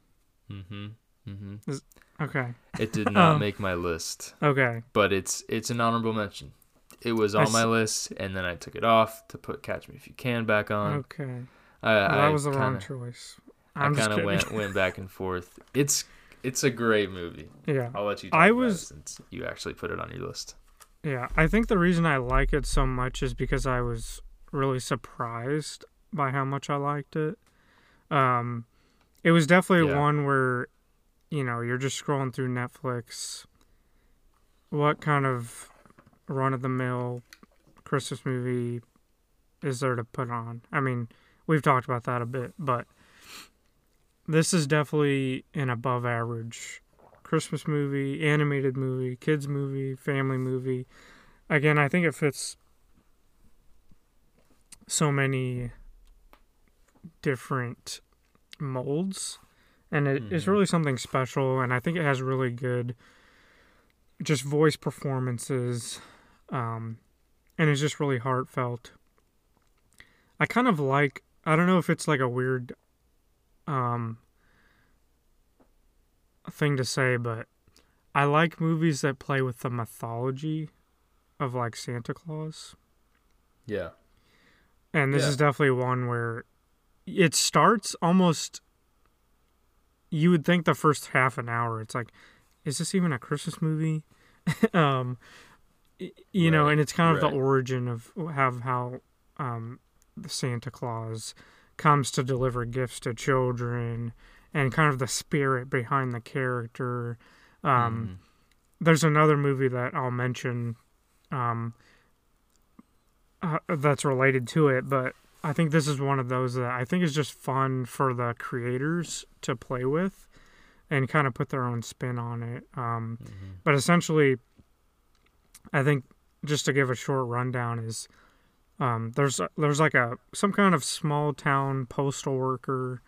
Mm-hmm. Mm-hmm. Okay. It did not Um, make my list, Okay. but it's it's an honorable mention. It was I on my s- list, and then I took it off to put Catch Me If You Can back on. Okay. I, Well, I that was the wrong kinda- choice. I I'm just kind of went went back and forth. It's it's a great movie. yeah. I'll let you. I was- since you actually put it on your list. Yeah, I think the reason I like it so much is because I was really surprised by how much I liked it. Um, it was definitely Yeah. one where, you know, you're just scrolling through Netflix. What kind of run of the mill Christmas movie is there to put on? I mean, we've talked about that a bit, but this is definitely an above average Christmas movie, animated movie, kids movie, family movie. Again, I think it fits so many different molds and it, it's Mhm. really something special and I think it has really good just voice performances um and it's just really heartfelt. I kind of like I don't know if it's like a weird um thing to say, but I like movies that play with the mythology of like Santa Claus. Yeah. And this Yeah. is definitely one where it starts almost you would think the first half an hour it's like is this even a Christmas movie? [laughs] um you know, and it's kind of right. the origin of have how um the Santa Claus comes to deliver gifts to children and kind of the spirit behind the character. Um Mhm. there's another movie that I'll mention um, uh, that's related to it, but I think this is one of those that I think is just fun for the creators to play with and kind of put their own spin on it. Um, Mhm. but essentially, I think just to give a short rundown is um, there's there's like a some kind of small town postal worker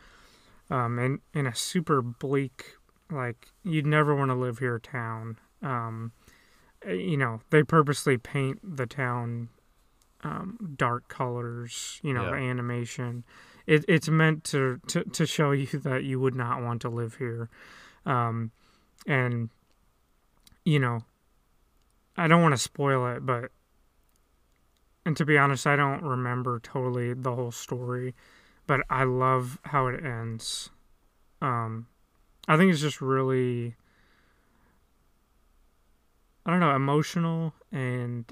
um, in in a super bleak like you'd never want to live here town. Um, eh, you know they purposely paint the town um, dark colors. You know Yeah. the animation. It, it's meant to, to to show you [laughs] that you would not want to live here, um, and you know I don't want to spoil it, but and to be honest, I don't remember totally the whole story, but I love how it ends. Um, I think it's just really, I don't know, emotional, and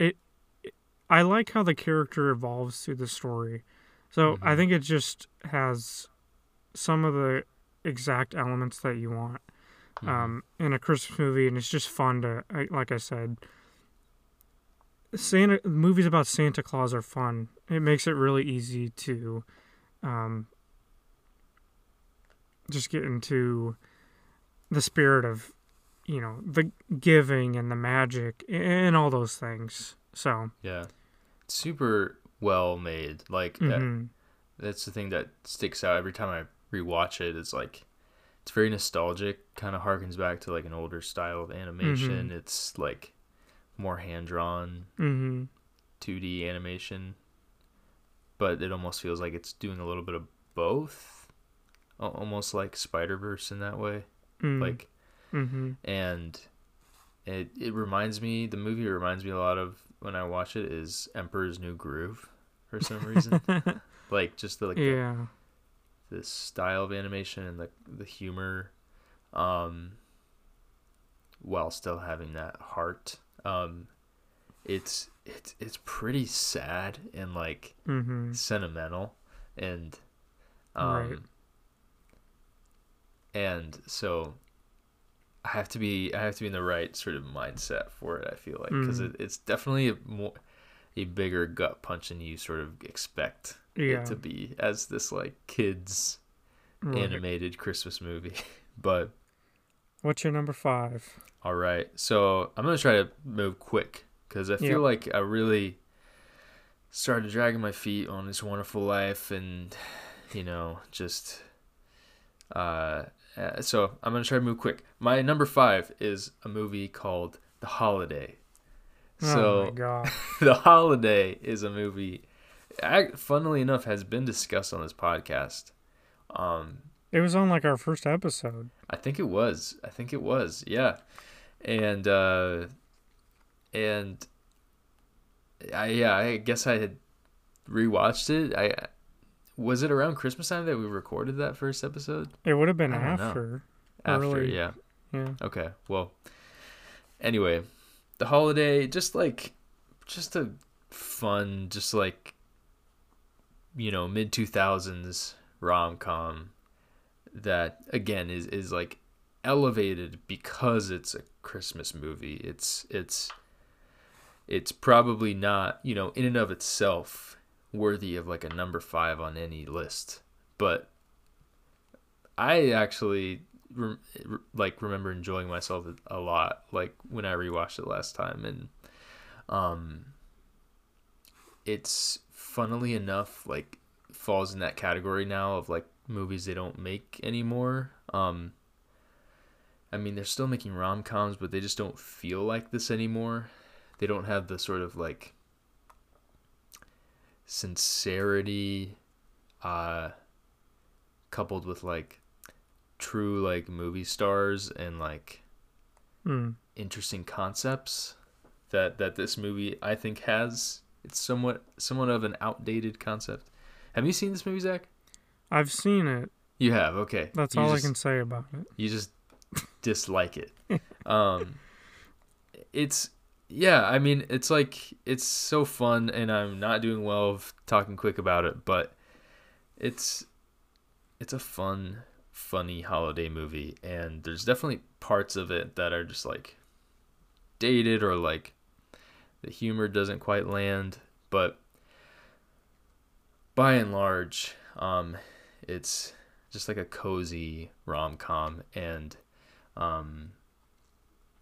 it. it- I like how the character evolves through the story, so I Mhm. think it just has some of the exact elements that you want Mhm. um, in a Christmas movie, and it's just fun to, like I said, Santa movies about Santa Claus are fun. It makes it really easy to, um, just get into the spirit of, you know, the giving and the magic and all those things. So, yeah. Super well made. Like that, mhm. that's the thing that sticks out every time I rewatch it. It's like it's very nostalgic. Kind of harkens back to like an older style of animation. Mhm. It's like more hand drawn, Mhm. 2D animation, but it almost feels like it's doing a little bit of both. Almost like Spider Verse in that way. Mm. Like Mhm. and it it reminds me the movie reminds me a lot of when I watch it is Emperor's New Groove for some reason. [laughs] like just the like the, yeah. the style of animation and the the humor um while still having that heart. Um it's it's it's pretty sad and like Mhm. sentimental and um Right. and so I have to be I have to be in the right sort of mindset for it. I feel like because Mhm. it, it's definitely a more a bigger gut punch than you sort of expect Yeah. it to be as this like kids Right. animated Christmas movie. [laughs] but What's your number five? all right, so I'm gonna try to move quick because I feel Yep. like I really started dragging my feet on this wonderful life and you know just uh uh, so i'm gonna try to move quick my number five is a movie called the holiday oh my so [laughs] god. the holiday is a movie I, funnily enough has been discussed on this podcast um It was on like our first episode. I think it was. I think it was. Yeah. And uh and I yeah, I guess I had rewatched it. I was it around Christmas time that we recorded that first episode? It would have been don't know. after. After, Early. yeah. Yeah. Okay. Well, anyway, the holiday just like just a fun just like you know, mid 2000s rom-com that again is is like elevated because it's a Christmas movie. It's it's it's probably not, you know, in and of itself worthy of like a number 5 on any list. But I actually re- like remember enjoying myself a lot like when I rewatched it last time and um it's funnily enough like falls in that category now of like movies they don't make anymore um I mean they're still making rom-coms but they just don't feel like this anymore they don't have the sort of like sincerity uh coupled with like true like movie stars and like Mm. interesting concepts that that this movie I think has. It's somewhat somewhat of an outdated concept. Have you seen this movie, Zack? I've seen it. You have. Okay. That's You all just- I can say about it. You just [laughs] dislike it. [laughs] um, it's yeah. I mean, it's like it's so fun, and I'm not doing well of talking quick about it, but it's it's a fun, funny holiday movie, and there's definitely parts of it that are just like dated or like the humor doesn't quite land, but by and large, um, it's just like a cozy rom com, and um,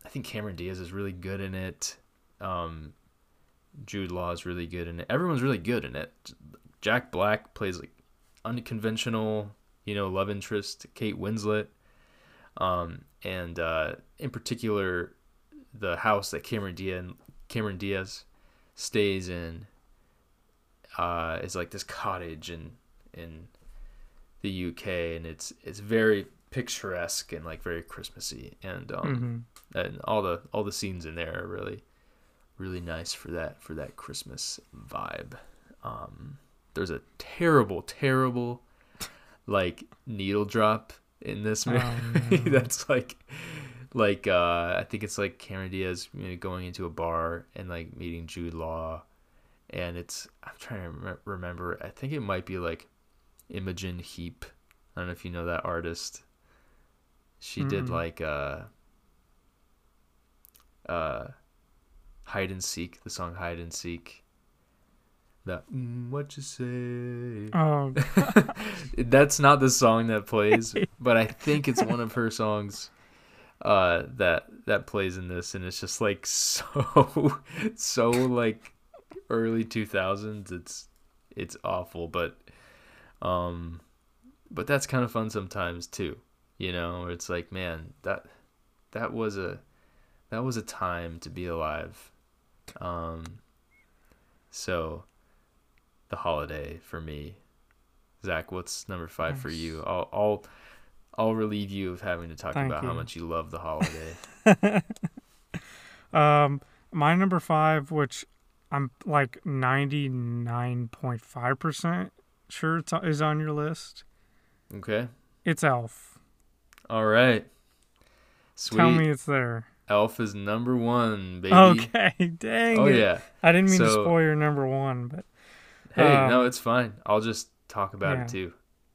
I think Cameron Diaz is really good in it. Um, Jude Law is really good in it. Everyone's really good in it. Jack Black plays like unconventional, you know, love interest. Kate Winslet, um, and uh, in particular, the house that Cameron Diaz Cameron Diaz stays in uh, is like this cottage in in the UK, and it's it's very picturesque and like very Christmassy, and um, hmm and all the all the scenes in there are really really nice for that for that Christmas vibe. Um, there's a terrible, terrible like needle drop in this movie. Oh, no. [laughs] That's like like uh, I think it's like Cameron Diaz you know, going into a bar and like meeting Jude Law, and it's I'm trying to rem- remember. I think it might be like Imogen Heap. I don't know if you know that artist. She did Mm-mm. like uh uh hide and seek, the song hide and seek. That mm, what you say? Oh, [laughs] That's not the song that plays, [laughs] but I think it's one of her songs uh that that plays in this and it's just like so [laughs] so like early 2000s it's it's awful but um but that's kind of fun sometimes too you know where it's like man that that was a that was a time to be alive. Um so the holiday for me. Zack what's number five for you? I'll i'll i'll relieve you of having to talk Thank about how much you love the holiday. [laughs] Um, my number five, which I'm like ninety nine point five percent sure it's, is on your list. okay It's Elf. all right sweet Tell me it's there. elf is number one baby Okay, [laughs] dang oh it. yeah I didn't mean to spoil your number one, but hey Um, no it's fine i'll just talk about yeah. it too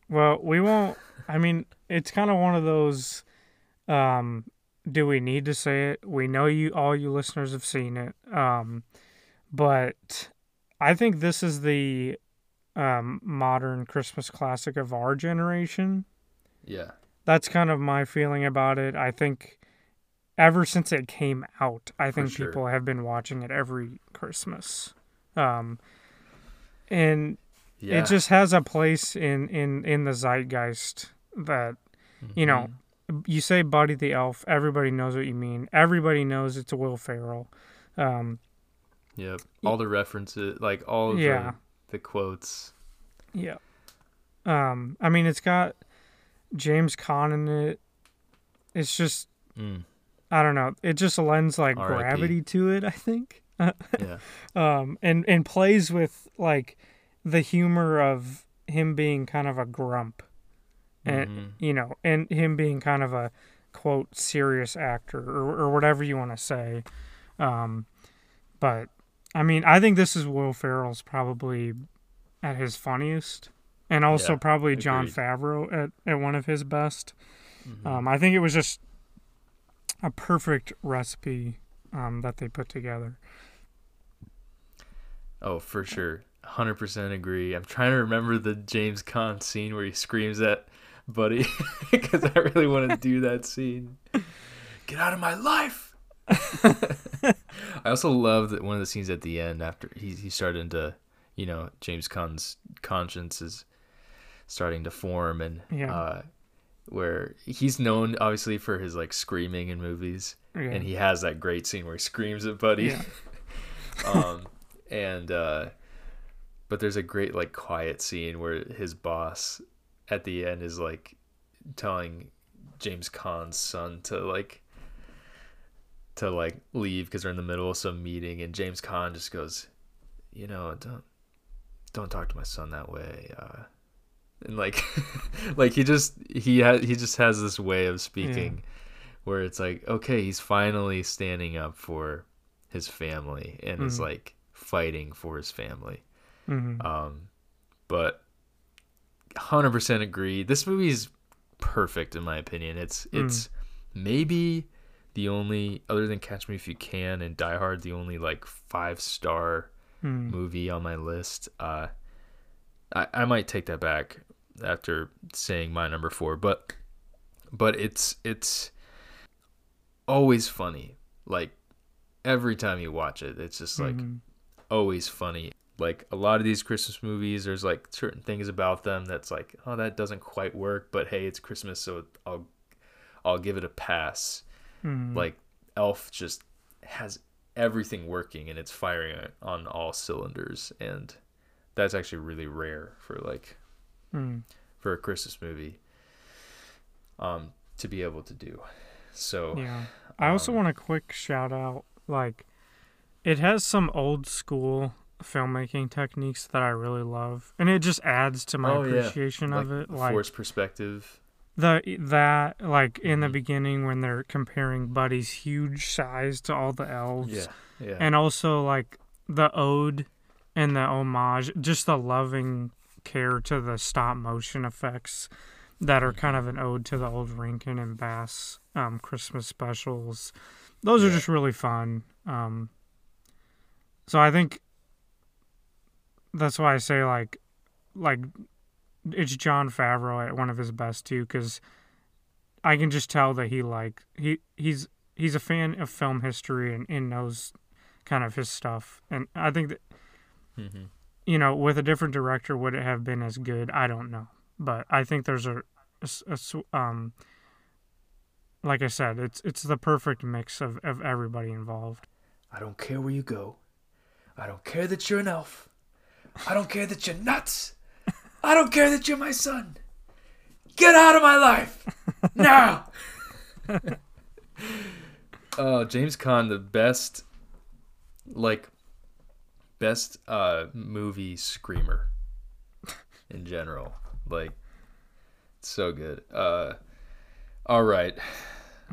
well, we won't. I mean, it's kind of one of those. Um, do we need to say it? We know you all you listeners have seen it. Um but I think this is the um modern Christmas classic of our generation. Yeah. That's kind of my feeling about it. I think ever since it came out, I think sure. people have been watching it every Christmas. Um and Yeah. it just has a place in in in the zeitgeist that you know Mhm. you say buddy the elf everybody knows what you mean everybody knows it's will ferrell um Yep. All the references, like all of Yeah. the, the quotes. yeah um i mean it's got james Caan in it it's just Mm. i don't know it just lends like R.I.P.. gravity to it i think [laughs] Yeah. um and and plays with like the humor of him being kind of a grump and Mhm. you know, and him being kind of a quote serious actor or, or whatever you want to say. Um, but I mean, I think this is Will Ferrell's probably at his funniest, and also Yeah, probably Jon. Favreau at, at one of his best. Mhm. Um, I think it was just a perfect recipe um, that they put together. Oh, for sure. 100% agree. I'm trying to remember the James Caan scene where he screams at Buddy [laughs] because I really want to do that scene. [laughs] Get out of my life. I also love that one of the scenes at the end after he, he started to, you know, James Caan's conscience is starting to form and Yeah. uh, where he's known obviously for his like screaming in movies Yeah. and he has that great scene where he screams at Buddy. Yeah. [laughs] um, and uh, but there's a great like quiet scene where his boss at the end is like telling James Caan's son to like to like leave because they're in the middle of some meeting, and James Caan just goes, you know, don't don't talk to my son that way. Uh, and like [laughs] like he just he has he just has this way of speaking where it's like okay he's finally standing up for his family and is Mhm. like fighting for his family hmm um but 100% agree this movie is perfect in my opinion it's Mm. it's maybe the only other than catch me if you can and die hard the only like five star mm movie on my list. Uh, I I might take that back after saying my number four, but but it's it's always funny. Like every time you watch it, it's just like Mhm. always funny. Like a lot of these Christmas movies, there's like certain things about them that's like, oh, that doesn't quite work, but hey, it's Christmas, so I'll I'll give it a pass Mhm. like elf just has everything working and it's firing on all cylinders and that's actually really rare for like Mm. for a christmas movie um to be able to do so Yeah. I also um, want a quick shout out. Like, it has some old school filmmaking techniques that I really love, and it just adds to my Oh, yeah. appreciation of it. Like forced perspective the that like in the Mhm. beginning when they're comparing Buddy's huge size to all the elves, yeah yeah and also like the ode and the homage, just the loving care to the stop motion effects that are kind of an ode to the old Rankin and Bass um, Christmas specials. Those are just really fun. Um, so I think that's why I say like like it's Jon Favreau at one of his best too because I can just tell that he like he he's he's a fan of film history and, and knows kind of his stuff. And I think that hmm you know with a different director would it have been as good? I don't know. But I think there's a um like I said it's it's the perfect mix of, of everybody involved. I don't care where you go. I don't care that you're an elf. I don't care that you're nuts i don't care that you're my son. Get out of my life. [laughs] Now. [laughs] Oh james Caan, the best like best uh movie screamer in general. Like so good. Uh all right.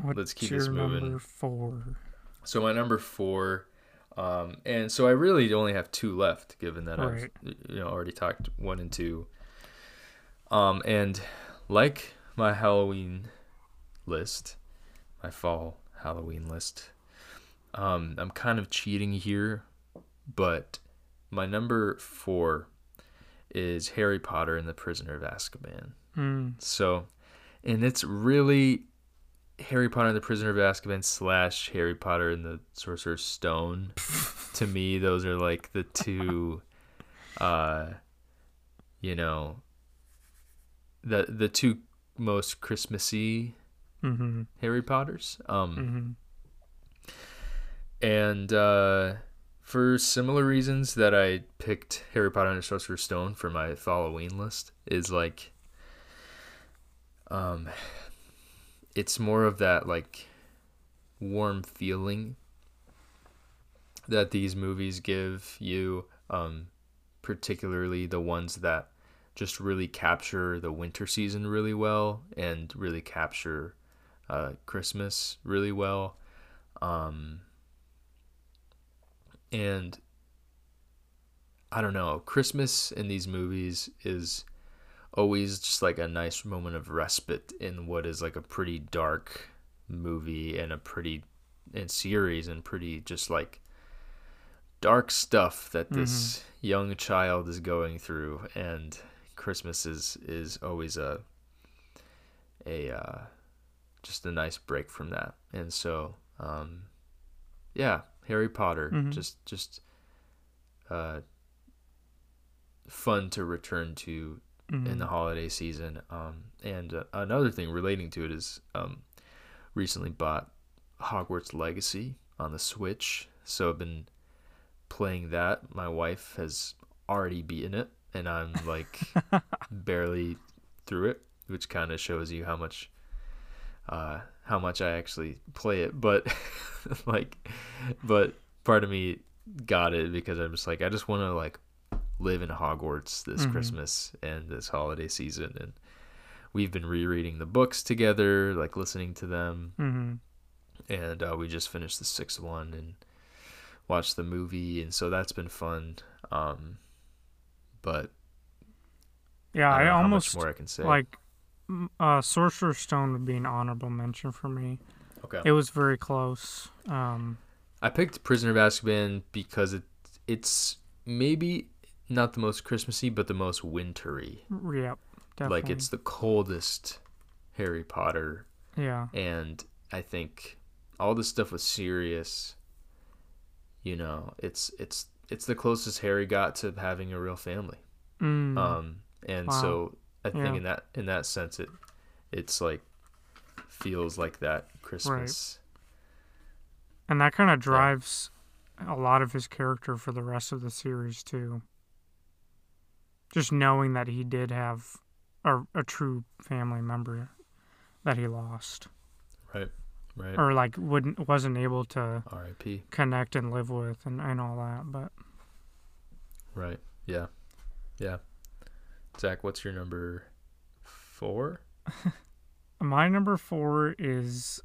What's Let's keep your this moving. number four? So my number four, um, and so I really only have two left, given that Right. I've you know already talked one and two. Um, and like my Halloween list, my fall Halloween list. Um, I'm kind of cheating here, but my number four is Harry Potter and the Prisoner of Azkaban. Mm. So, and it's really Harry Potter and the Prisoner of Azkaban slash Harry Potter and the Sorcerer's Stone. [laughs] to me, those are like the two, uh, you know, the the two most Christmassy Mm-hmm. Harry Potters. Um, Mm-hmm. and uh, for similar reasons that I picked Harry Potter and the Sorcerer's Stone for my Halloween list is like, um, it's more of that like warm feeling that these movies give you, um, particularly the ones that just really capture the winter season really well and really capture uh, Christmas really well. Um, and I don't know, Christmas in these movies is always just like a nice moment of respite in what is like a pretty dark movie and a pretty and series and pretty just like dark stuff that this young child is going through and Christmas is is always a a uh, just a nice break from that and so um yeah Harry Potter Mhm. just just uh fun to return to Mm-hmm. in the holiday season. Um, and uh, another thing relating to it is um, recently bought Hogwarts Legacy on the Switch, so I've been playing that. My wife has already beaten it, and I'm like [laughs] barely through it, which kind of shows you how much uh, how much I actually play it. But [laughs] like, but part of me got it because I'm just like I just want to like live in Hogwarts this Mhm. Christmas and this holiday season and we've been rereading the books together like listening to them Mm-hmm. and uh, we just finished the sixth one and watched the movie and so that's been fun um but Yeah, I, I, don't know how almost more I can say like uh, Sorcerer's Stone would be an honorable mention for me. okay It was very close. Um, I picked Prisoner of Azkaban because it it's maybe not the most Christmassy but the most wintry yep, definitely. like it's the coldest Harry Potter yeah, and I think all this stuff was serious. You know, it's it's it's the closest Harry got to having a real family. mm, Um, and Wow. so I think Yeah. in that in that sense, it it's like feels like that Christmas. and that kind of drives a lot of his character for the rest of the series too. Just knowing that he did have a, a true family member that he lost, Right, right. or like wouldn't wasn't able to R.I.P. connect and live with, and, and all that. But Right. Yeah, yeah. Zack, what's your number four? [laughs] my number four is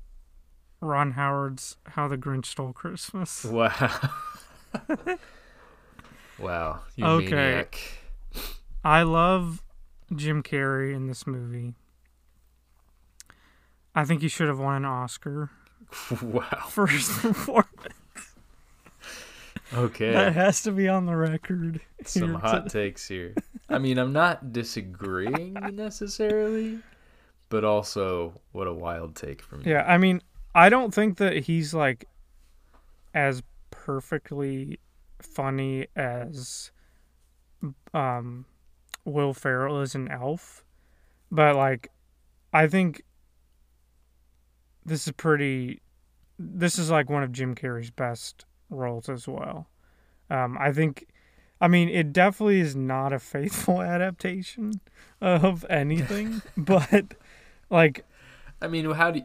Ron Howard's "How the Grinch Stole Christmas." [laughs] Wow. wow. You Okay. maniac. I love Jim Carrey in this movie. I think he should have won an Oscar [laughs] wow. for his performance. Okay. That has to be on the record. some hot today. takes here. I mean, I'm not disagreeing [laughs] necessarily, but also what a wild take from you. Yeah, I mean, I don't think that he's like as perfectly funny as um Will Ferrell is an elf, but like I think this is pretty this is like one of Jim Carrey's best roles as well. Um I think I mean it definitely is not a [laughs] faithful adaptation of anything, [laughs] but like I mean, how do you,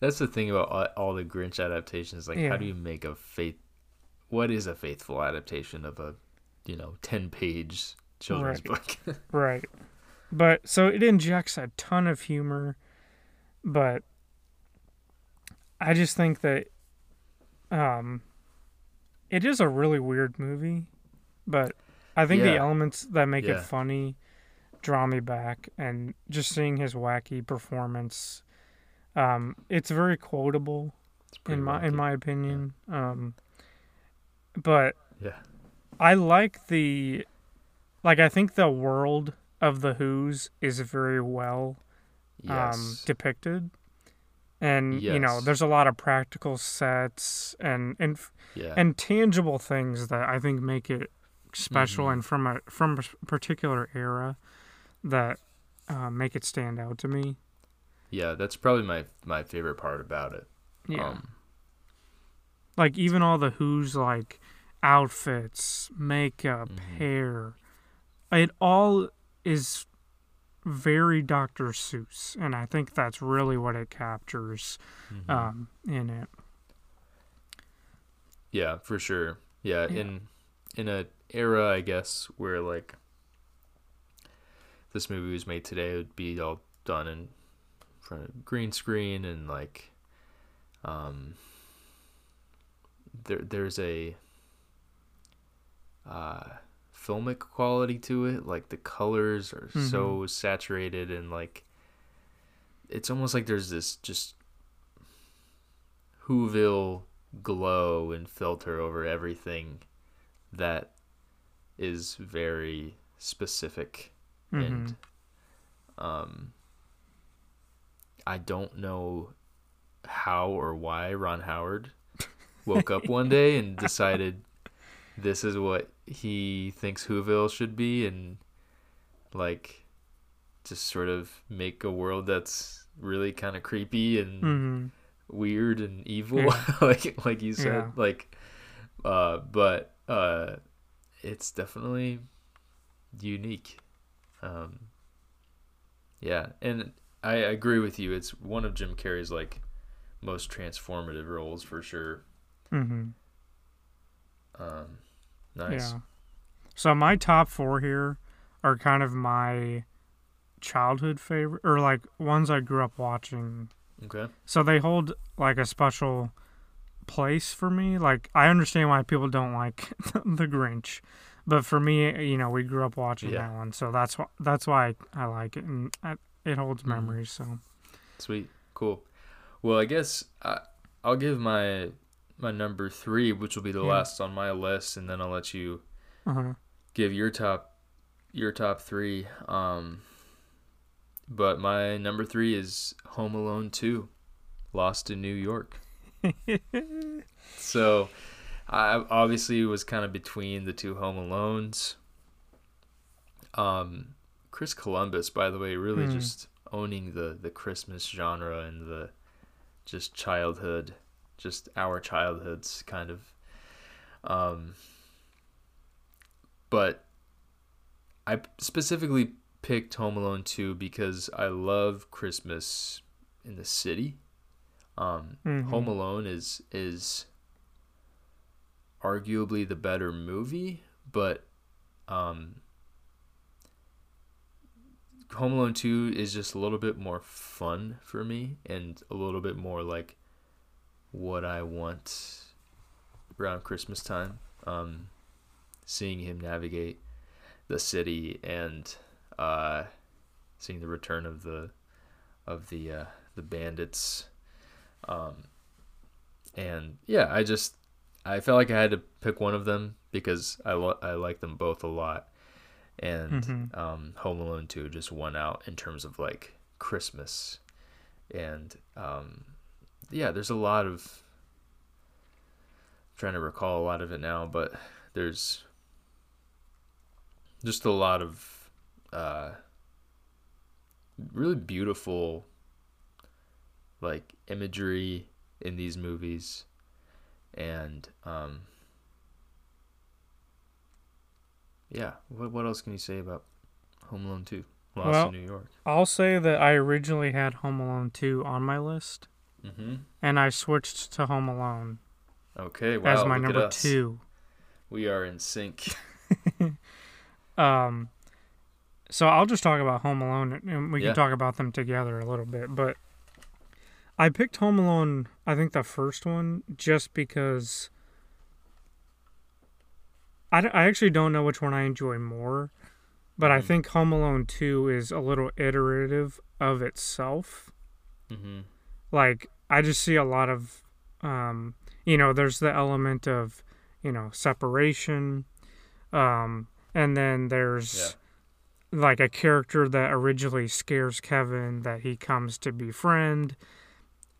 that's the thing about all, all the Grinch adaptations? Like, Yeah. how do you make a faith? What is a faithful adaptation of a, you know, ten page children's Right. book? [laughs] Right. But so it injects a ton of humor, but I just think that um it is a really weird movie, but I think the elements that make Yeah. it funny draw me back and just seeing his wacky performance um it's very quotable It's in my in my opinion. Um, but Yeah. I like the, like I think the world of the Who's is very well um, depicted, and you know there's a lot of practical sets and and yeah. and tangible things that I think make it special Mhm. and from a from a particular era that uh, make it stand out to me. yeah, that's probably my my favorite part about it. Yeah. Um, like even all the who's like outfits makeup Mhm. hair it all is very dr seuss and i think that's really what it captures mhm. um in it Yeah, for sure. Yeah, Yeah. in in a era, I guess, where like this movie was made today, it would be all done in front of green screen and like um there there's a uh filmic quality to it like the colors are so saturated and like it's almost like there's this just Whoville glow and filter over everything that is very specific and um I don't know how or why Ron Howard woke up one [laughs] day and decided this is what he thinks Whoville should be and like just sort of make a world that's really kind of creepy and hmm weird and evil Yeah. [laughs] like like you said Yeah. like uh but uh it's definitely unique um yeah and i agree with you it's one of jim carrey's like most transformative roles for sure hmm um nice yeah so my top four here are kind of my childhood favorite or like ones i grew up watching okay So they hold like a special place for me. Like I understand why people don't like [laughs] the Grinch, but for me, you know, we grew up watching Yeah. that one, so that's why that's why I like it, and I, it holds Mhm. memories. So sweet cool well i guess I, i'll give my my number three which will be the Yeah. last on my list and then i'll let you uh-huh. give your top your top three. Um, but my number three is Home Alone Two, Lost in New York. [laughs] so I obviously was kind of between the two Home Alones. Um, Chris Columbus, by the way, really Hmm. just owning the the Christmas genre and the just childhood, just our childhoods kind of. Um, but I specifically picked Home Alone 2 because I love Christmas in the city. Um, Mhm. Home Alone is is arguably the better movie, but um, Home Alone 2 is just a little bit more fun for me and a little bit more like what I want around Christmas time. Um, seeing him navigate the city and uh, seeing the return of the of the uh, the bandits. Um, and yeah, I just I felt like I had to pick one of them because I lo- I like them both a lot, and Mhm. um, Home Alone two just won out in terms of like Christmas, and um, yeah, there's a lot of I'm trying to recall a lot of it now, but there's just a lot of uh, really beautiful like imagery in these movies and um yeah what, what else can you say about home alone 2 lost Well- in new york. I'll say that I originally had Home Alone 2 on my list, mm-hmm and I switched to Home Alone okay wow as my look at number us. two. we are in sync [laughs] Um, so I'll just talk about Home Alone, and we Yeah. can talk about them together a little bit. But I picked Home Alone, I think the first one, just because I, d- I actually don't know which one I enjoy more, but I Mhm. think Home Alone 2 is a little iterative of itself. mm-hmm Like, I just see a lot of um, you know, there's the element of, you know, separation. Um, and then there's like a character that originally scares Kevin that he comes to befriend.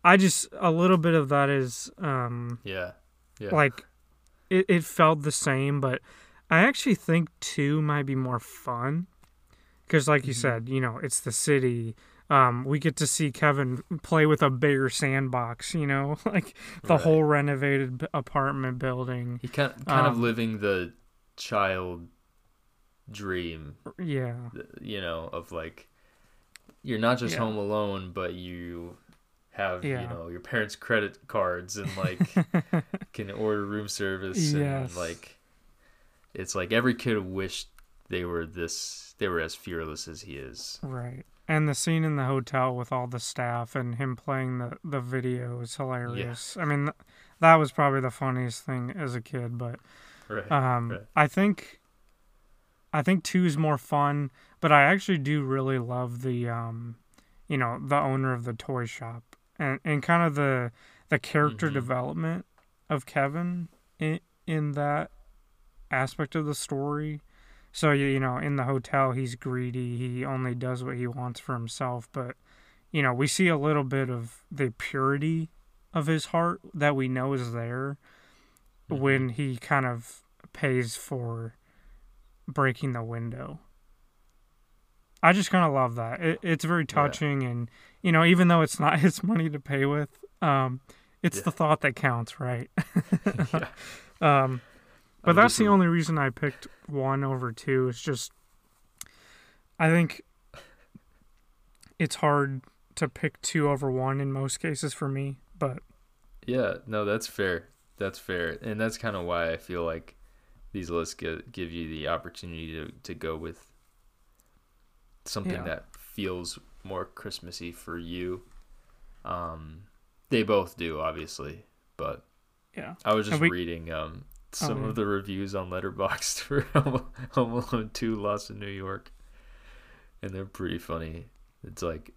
I just a little bit of that is um Yeah. Yeah. like it, it felt the same, but I actually think two might be more fun because, like you Mhm. said, you know, it's the city. Um, we get to see Kevin play with a bigger sandbox. You know, [laughs] like the Right. whole renovated apartment building. He kind kind of um, living the child dream, Yeah, you know, of like you're not just Yeah. home alone, but you have Yeah. you know your parents' credit cards and like [laughs] can order room service Yes. and like it's like every kid wished they were this they were as fearless as he is. right. And the scene in the hotel with all the staff and him playing the the video is hilarious. I mean, th- that was probably the funniest thing as a kid, but. Right. Um, right. I think, I think two is more fun, but I actually do really love the, um, you know, the owner of the toy shop and and kind of the the character Mhm. development of Kevin in in that aspect of the story. So you you know, in the hotel, he's greedy. He only does what he wants for himself. But you know, we see a little bit of the purity of his heart that we know is there Mhm. when he kind of pays for breaking the window. I just kind of love that. It, it's very touching, and you know, even though it's not [laughs] his money to pay with, um, it's Yeah. the thought that counts, right? [laughs] yeah. [laughs] Um, but that's the only reason I picked one over two. It's just, I think it's hard to pick two over one in most cases for me. But Yeah, no, that's fair. That's fair. And that's kind of why I feel like these lists give, give you the opportunity to, to go with something Yeah. that feels more Christmassy for you. Um, they both do, obviously, but yeah, I was just we- reading um, some yeah. of the reviews on Letterboxd [laughs] for Home Home Alone 2 Lost in New York, and they're pretty funny. It's like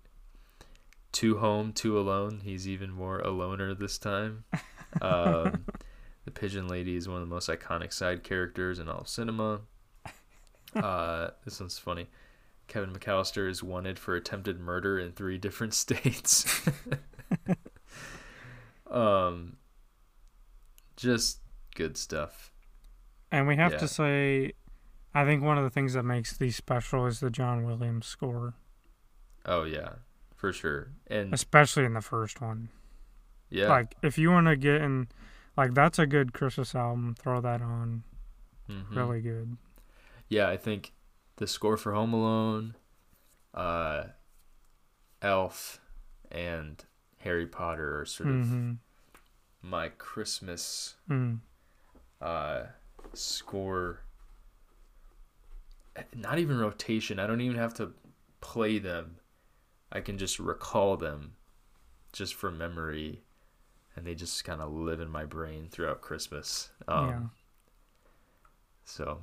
two home, two alone. He's even more a loner this time. Um, [laughs] the Pigeon Lady is one of the most iconic side characters in all of cinema. [laughs] Uh, this one's funny. Kevin McAllister is wanted for attempted murder in three different states. um, just good stuff. and we have Yeah. to say, I think one of the things that makes these special is the John Williams score, Oh yeah, for sure. And especially in the first one. yeah, Like, if you want to get in, like, that's a good Christmas album. Throw that on. mhm. Really good. yeah. I think the score for Home Alone, uh, Elf, and Harry Potter are sort of Mm-hmm. my Christmas Mm. Uh, score. Not even rotation. I don't even have to play them. I can just recall them, just from memory, and they just kind of live in my brain throughout Christmas. Um, yeah. So,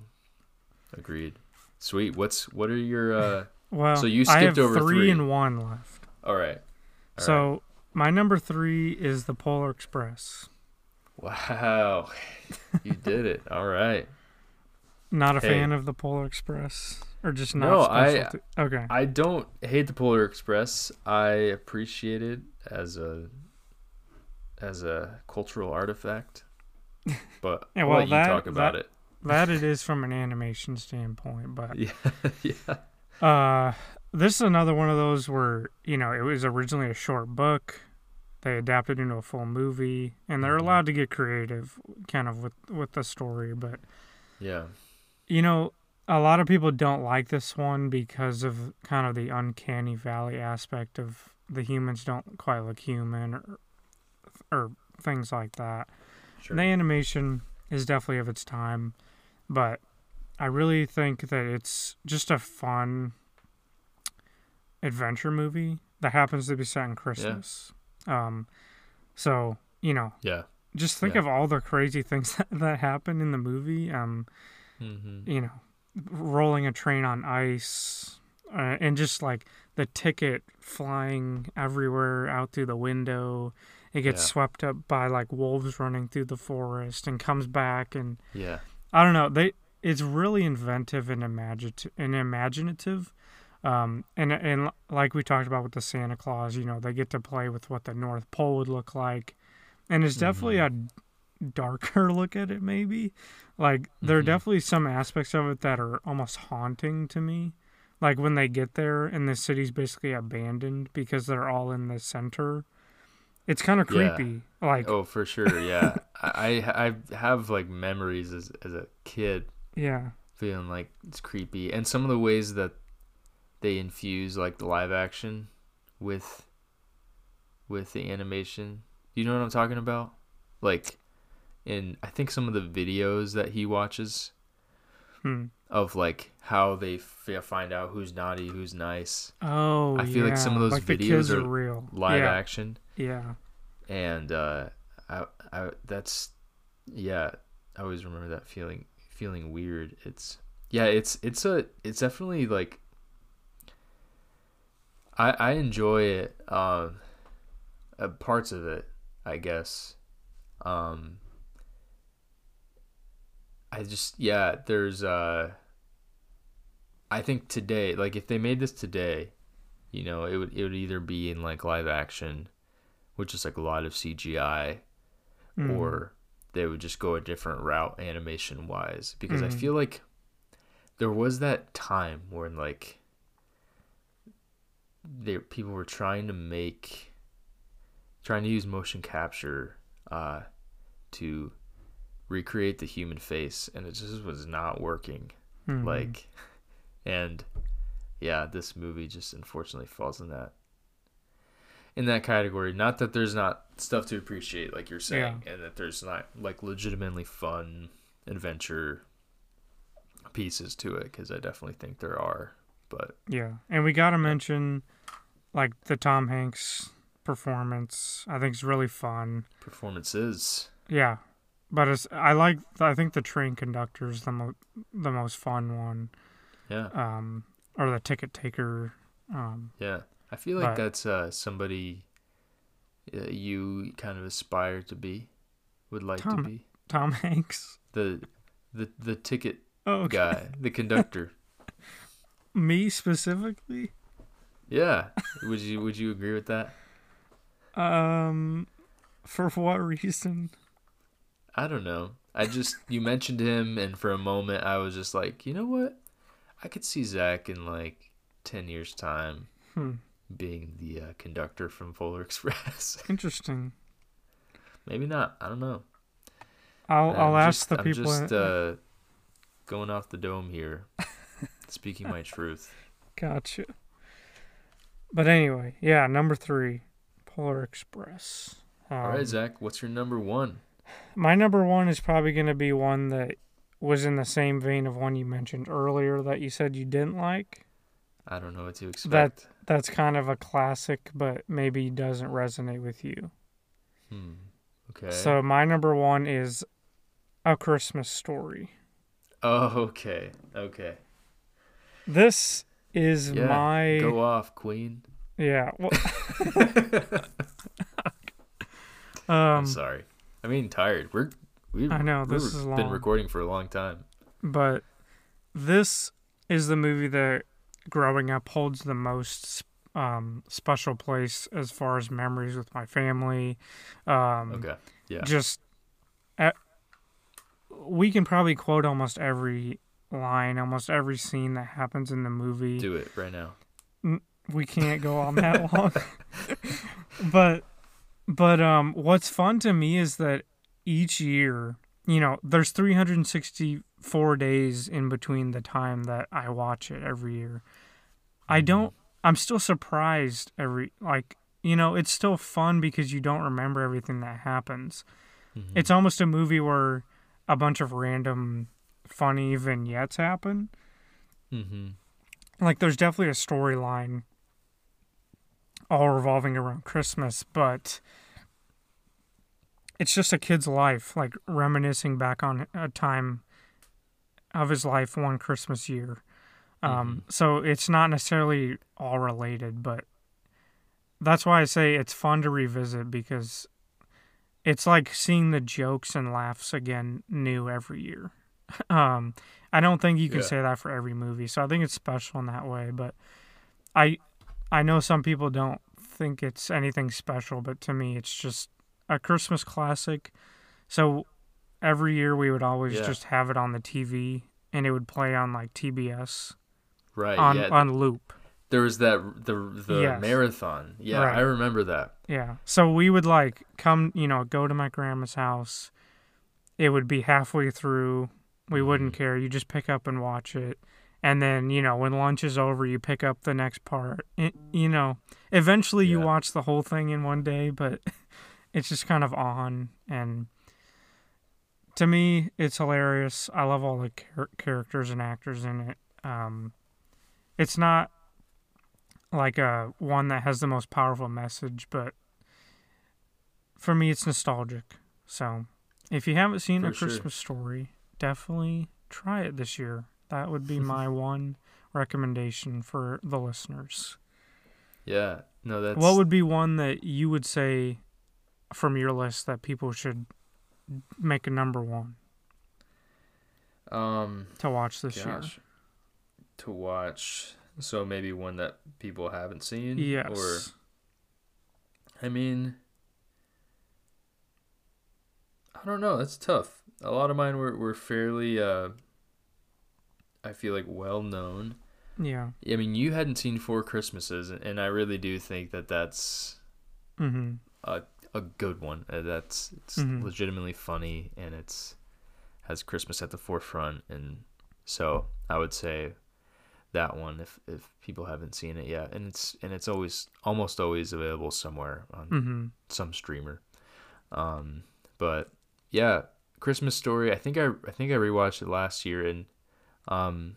agreed. Sweet. What's what are your? uh [laughs] Well, so you I skipped have over three, three. and one left. All right. All so right. my number three is the Polar Express. Wow, you did it. All right. Not a Hey. fan of the Polar Express, or just not No, I- to- okay. I don't hate the Polar Express. I appreciate it as a as a cultural artifact. But [laughs] Yeah, well, that- talk about that- that it [laughs] is from an animation standpoint, but. Yeah, [laughs] yeah. Uh, this is another one of those where you know it was originally a short book. They adapted into a full movie, and they're Mhm. allowed to get creative, kind of with with the story. But Yeah. you know, a lot of people don't like this one because of kind of the uncanny valley aspect of the humans don't quite look human, or or things like that. Sure. The animation is definitely of its time, but I really think that it's just a fun adventure movie that happens to be set in Christmas. Um, so you know, Yeah. just think Yeah. of all the crazy things [laughs] that, that happen in the movie. Um, Mm-hmm. you know, rolling a train on ice, uh, and just like the ticket flying everywhere out through the window, it gets Yeah. swept up by like wolves running through the forest and comes back and Yeah. I don't know. They it's really inventive and imaginative and imaginative. Um, and and like we talked about with the Santa Clause, you know, they get to play with what the North Pole would look like, and it's definitely a darker [laughs] look at it. Maybe like there are Mhm. definitely some aspects of it that are almost haunting to me. Like when they get there and the city's basically abandoned because they're all in the center. It's kind of Yeah. creepy. Like Oh, for sure. Yeah. I I I have like memories as as a kid [laughs] yeah, feeling like it's creepy and some of the ways that they infuse like the live action with with the animation. You know what I'm talking about? Like in I think some of the videos that he watches hmm. of like how they f- find out who's naughty, who's nice, Oh, I feel like some of those like videos are are real. live yeah. action. Yeah. and uh I, I that's yeah i always remember that feeling feeling weird it's yeah it's it's a it's definitely like i i enjoy it um uh, parts of it i guess um i just yeah there's uh i think today like if they made this today you know it would it would either be in like live action which is like a lot of CGI, Mm. or they would just go a different route animation wise. Because I Mhm. feel like there was that time when like there people were trying to make trying to use motion capture uh to recreate the human face and it just was not working. Mhm. like [laughs] and yeah this movie just unfortunately falls in that in that category. Not that there's not stuff to appreciate like you're saying and that there's not like legitimately fun adventure pieces to it because i definitely think there are but yeah, and we got to mention like the Tom Hanks performance. I think it's really fun. performances Yeah, but it's I like I think the train conductor's the mo- the most fun one. yeah Um, or the ticket taker. Um, yeah i feel like But- that's uh somebody uh, you kind of aspire to be would like to be Tom Hanks. the the the ticket Oh, okay. guy the conductor [laughs] me specifically. Yeah. Would you would you agree with that? Um, for what reason? I don't know. I just you mentioned him and for a moment I was just like, you know what? I could see Zack in like ten years time Hmm. being the uh, conductor from Polar [laughs] Express. Interesting. Maybe not. I don't know. I'll I'm I'll ask the I'm people. just uh, going off the dome here, [laughs] speaking my truth. Gotcha. But anyway, yeah, number three, Polar Express. Um, All right, Zack. What's your number one? My number one is probably going to be one that was in the same vein of one you mentioned earlier that you said you didn't like. I don't know what to expect. That That's kind of a classic, but maybe doesn't resonate with you. Hmm. Okay. So my number one is A Christmas Story. Oh, okay. Okay. This is Yeah, my Go off, Queen. yeah. Well, [laughs] [laughs] I'm um, sorry. I mean, tired. We're we. I know, this is been long. recording for a long time. but this is the movie that growing up holds the most um, special place as far as memories with my family. Um, Okay. Yeah. Just, e- we can probably quote almost every line, almost every scene that happens in the movie. Do it right now. we can't go on that [laughs] long. but but um what's fun to me is that each year, you know, there's 364 days in between the time that I watch it every year. I don't I'm still surprised every like you know, it's still fun because you don't remember everything that happens. Mhm. It's almost a movie where a bunch of random funny vignettes happen Mm-hmm. like there's definitely a storyline all revolving around Christmas, but it's just a kid's life, like reminiscing back on a time of his life one Christmas year. Um, So it's not necessarily all related, but that's why I say it's fun to revisit because it's like seeing the jokes and laughs again new every year. Um, I don't think you can Yeah. say that for every movie, so I think it's special in that way. But I, I know some people don't think it's anything special, but to me, it's just a Christmas classic. So every year we would always Yeah. just have it on the TV, and it would play on like TBS Right. on yeah. on loop. there was that the the Yes. marathon. Yeah, Right. I remember that. Yeah. So we would like come, you know, go to my grandma's house. It would be halfway through. We wouldn't care. You just pick up and watch it. And then, you know, when lunch is over, you pick up the next part. It, you know, eventually you watch the whole thing in one day, but [laughs] it's just kind of on. And to me, it's hilarious. I love all the char- characters and actors in it. Um, it's not like a one that has the most powerful message, but for me, it's nostalgic. So, if you haven't seen For A sure. Christmas Story, definitely try it this year. That would be [laughs] my one recommendation for the listeners. Yeah. No, that's What would be one that you would say from your list that people should make a number one um to watch this year? to watch. So maybe one that people haven't seen. Yes. Or I mean, I don't know. That's tough. A lot of mine were were fairly. uh I feel like well known. yeah. I mean, you hadn't seen Four Christmases, and I really do think that that's Mm-hmm. a good one. Uh, that's it's Mhm. legitimately funny, and it's has Christmas at the forefront, and so I would say that one if if people haven't seen it yet, and it's and it's always almost always available somewhere on Mm-hmm. some streamer. Um, but yeah, Christmas Story. I think I I think I rewatched it last year, and um,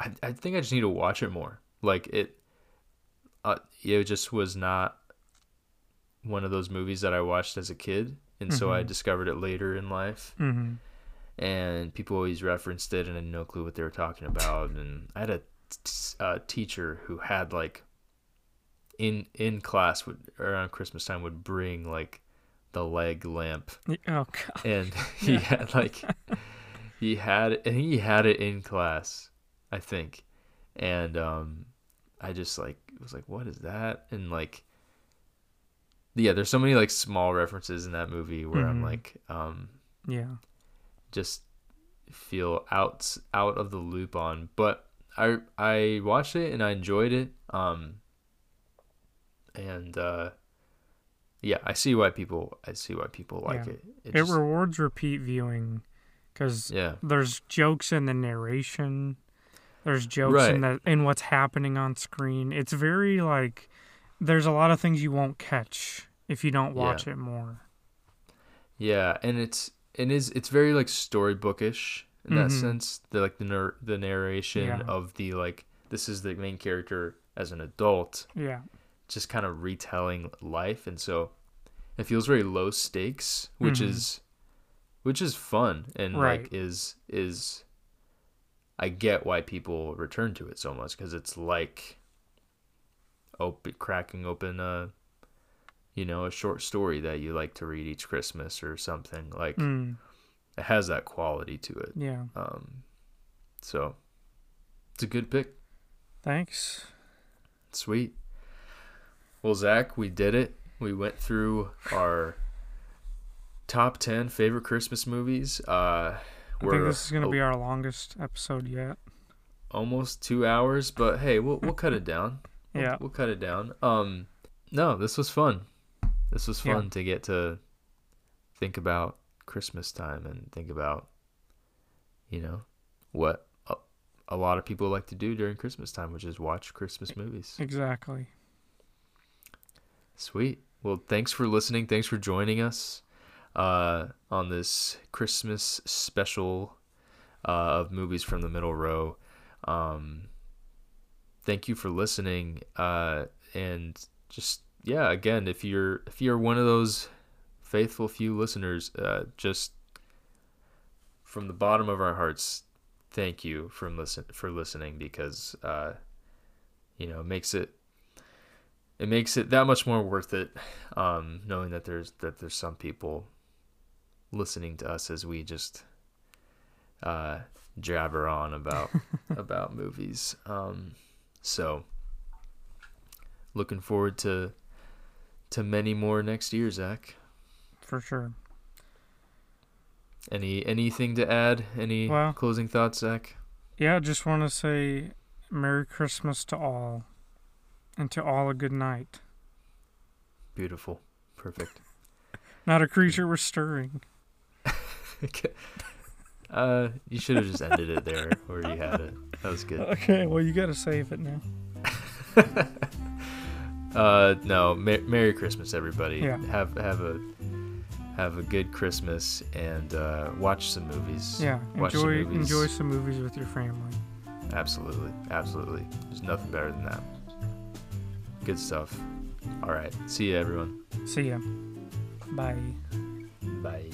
I I think I just need to watch it more. Like it, uh, it just was not one of those movies that I watched as a kid, and so I Mhm. discovered it later in life. Mm-hmm. And people always referenced it, and I had no clue what they were talking about. And I had a t- uh, teacher who had like in in class would around Christmas time would bring like the leg lamp Oh god. and [laughs] [laughs] he Yeah. had like he had and he had it in class i think and um i just like was like what is that and like yeah there's so many like small references in that movie where i'm Mhm. like um Yeah. just feel out out of the loop on but i i watched it and i enjoyed it um and uh yeah i see why people i see why people like Yeah. it It just- rewards repeat viewing because yeah there's jokes in the narration. There's jokes in the in what's happening on screen. It's very like there's a lot of things you won't catch if you don't Yeah. watch it more. Yeah, and it's it is it's very like storybookish in that Mhm. sense. The like the nar- the narration Yeah. of the like this is the main character as an adult, Yeah. Just kind of retelling life, and so it feels very low stakes, which Mhm. is which is fun and Right. like is is I get why people return to it so much because it's like open cracking open a you know a short story that you like to read each Christmas or something like Mm, it has that quality to it. yeah. Um, so it's a good pick. Thanks. Sweet. Well, Zack, we did it. We went through our top ten favorite Christmas movies. Uh, I think this is gonna be our longest episode yet. almost two hours, but hey, we'll we'll cut it down. We'll, Yeah. we'll cut it down. Um, no, this was fun. This was Yeah. fun to get to think about Christmas time and think about, you know, what a, a lot of people like to do during Christmas time, which is watch Christmas movies. Exactly. Sweet. Well, thanks for listening. Thanks for joining us uh, on this Christmas special uh, of movies from the middle row. Um, thank you for listening. Uh, and just yeah, again, if you're if you're one of those faithful few listeners, uh, just from the bottom of our hearts, thank you for listen for listening because uh, you know makes it it makes it that much more worth it, um, knowing that there's that there's some people listening to us as we just uh, jabber on about [laughs] about movies. Um, so looking forward to to many more next year, Zack. For sure. Any anything to add? Any Well- closing thoughts, Zack? Yeah, just want to say Merry Christmas to all, and to all a good night. Beautiful, perfect. [laughs] Not a creature was stirring. [laughs] uh, you should have just ended it there where you had it. That was good. Okay, well you got to save it now. [laughs] Uh, no. Mer- Merry Christmas, everybody. Yeah. Have have a have a good Christmas and uh, watch some movies. Yeah, Watch some enjoy movies. enjoy some movies with your family. Absolutely, absolutely. There's nothing better than that. Good stuff. All right. See you, everyone. See ya. Bye. Bye.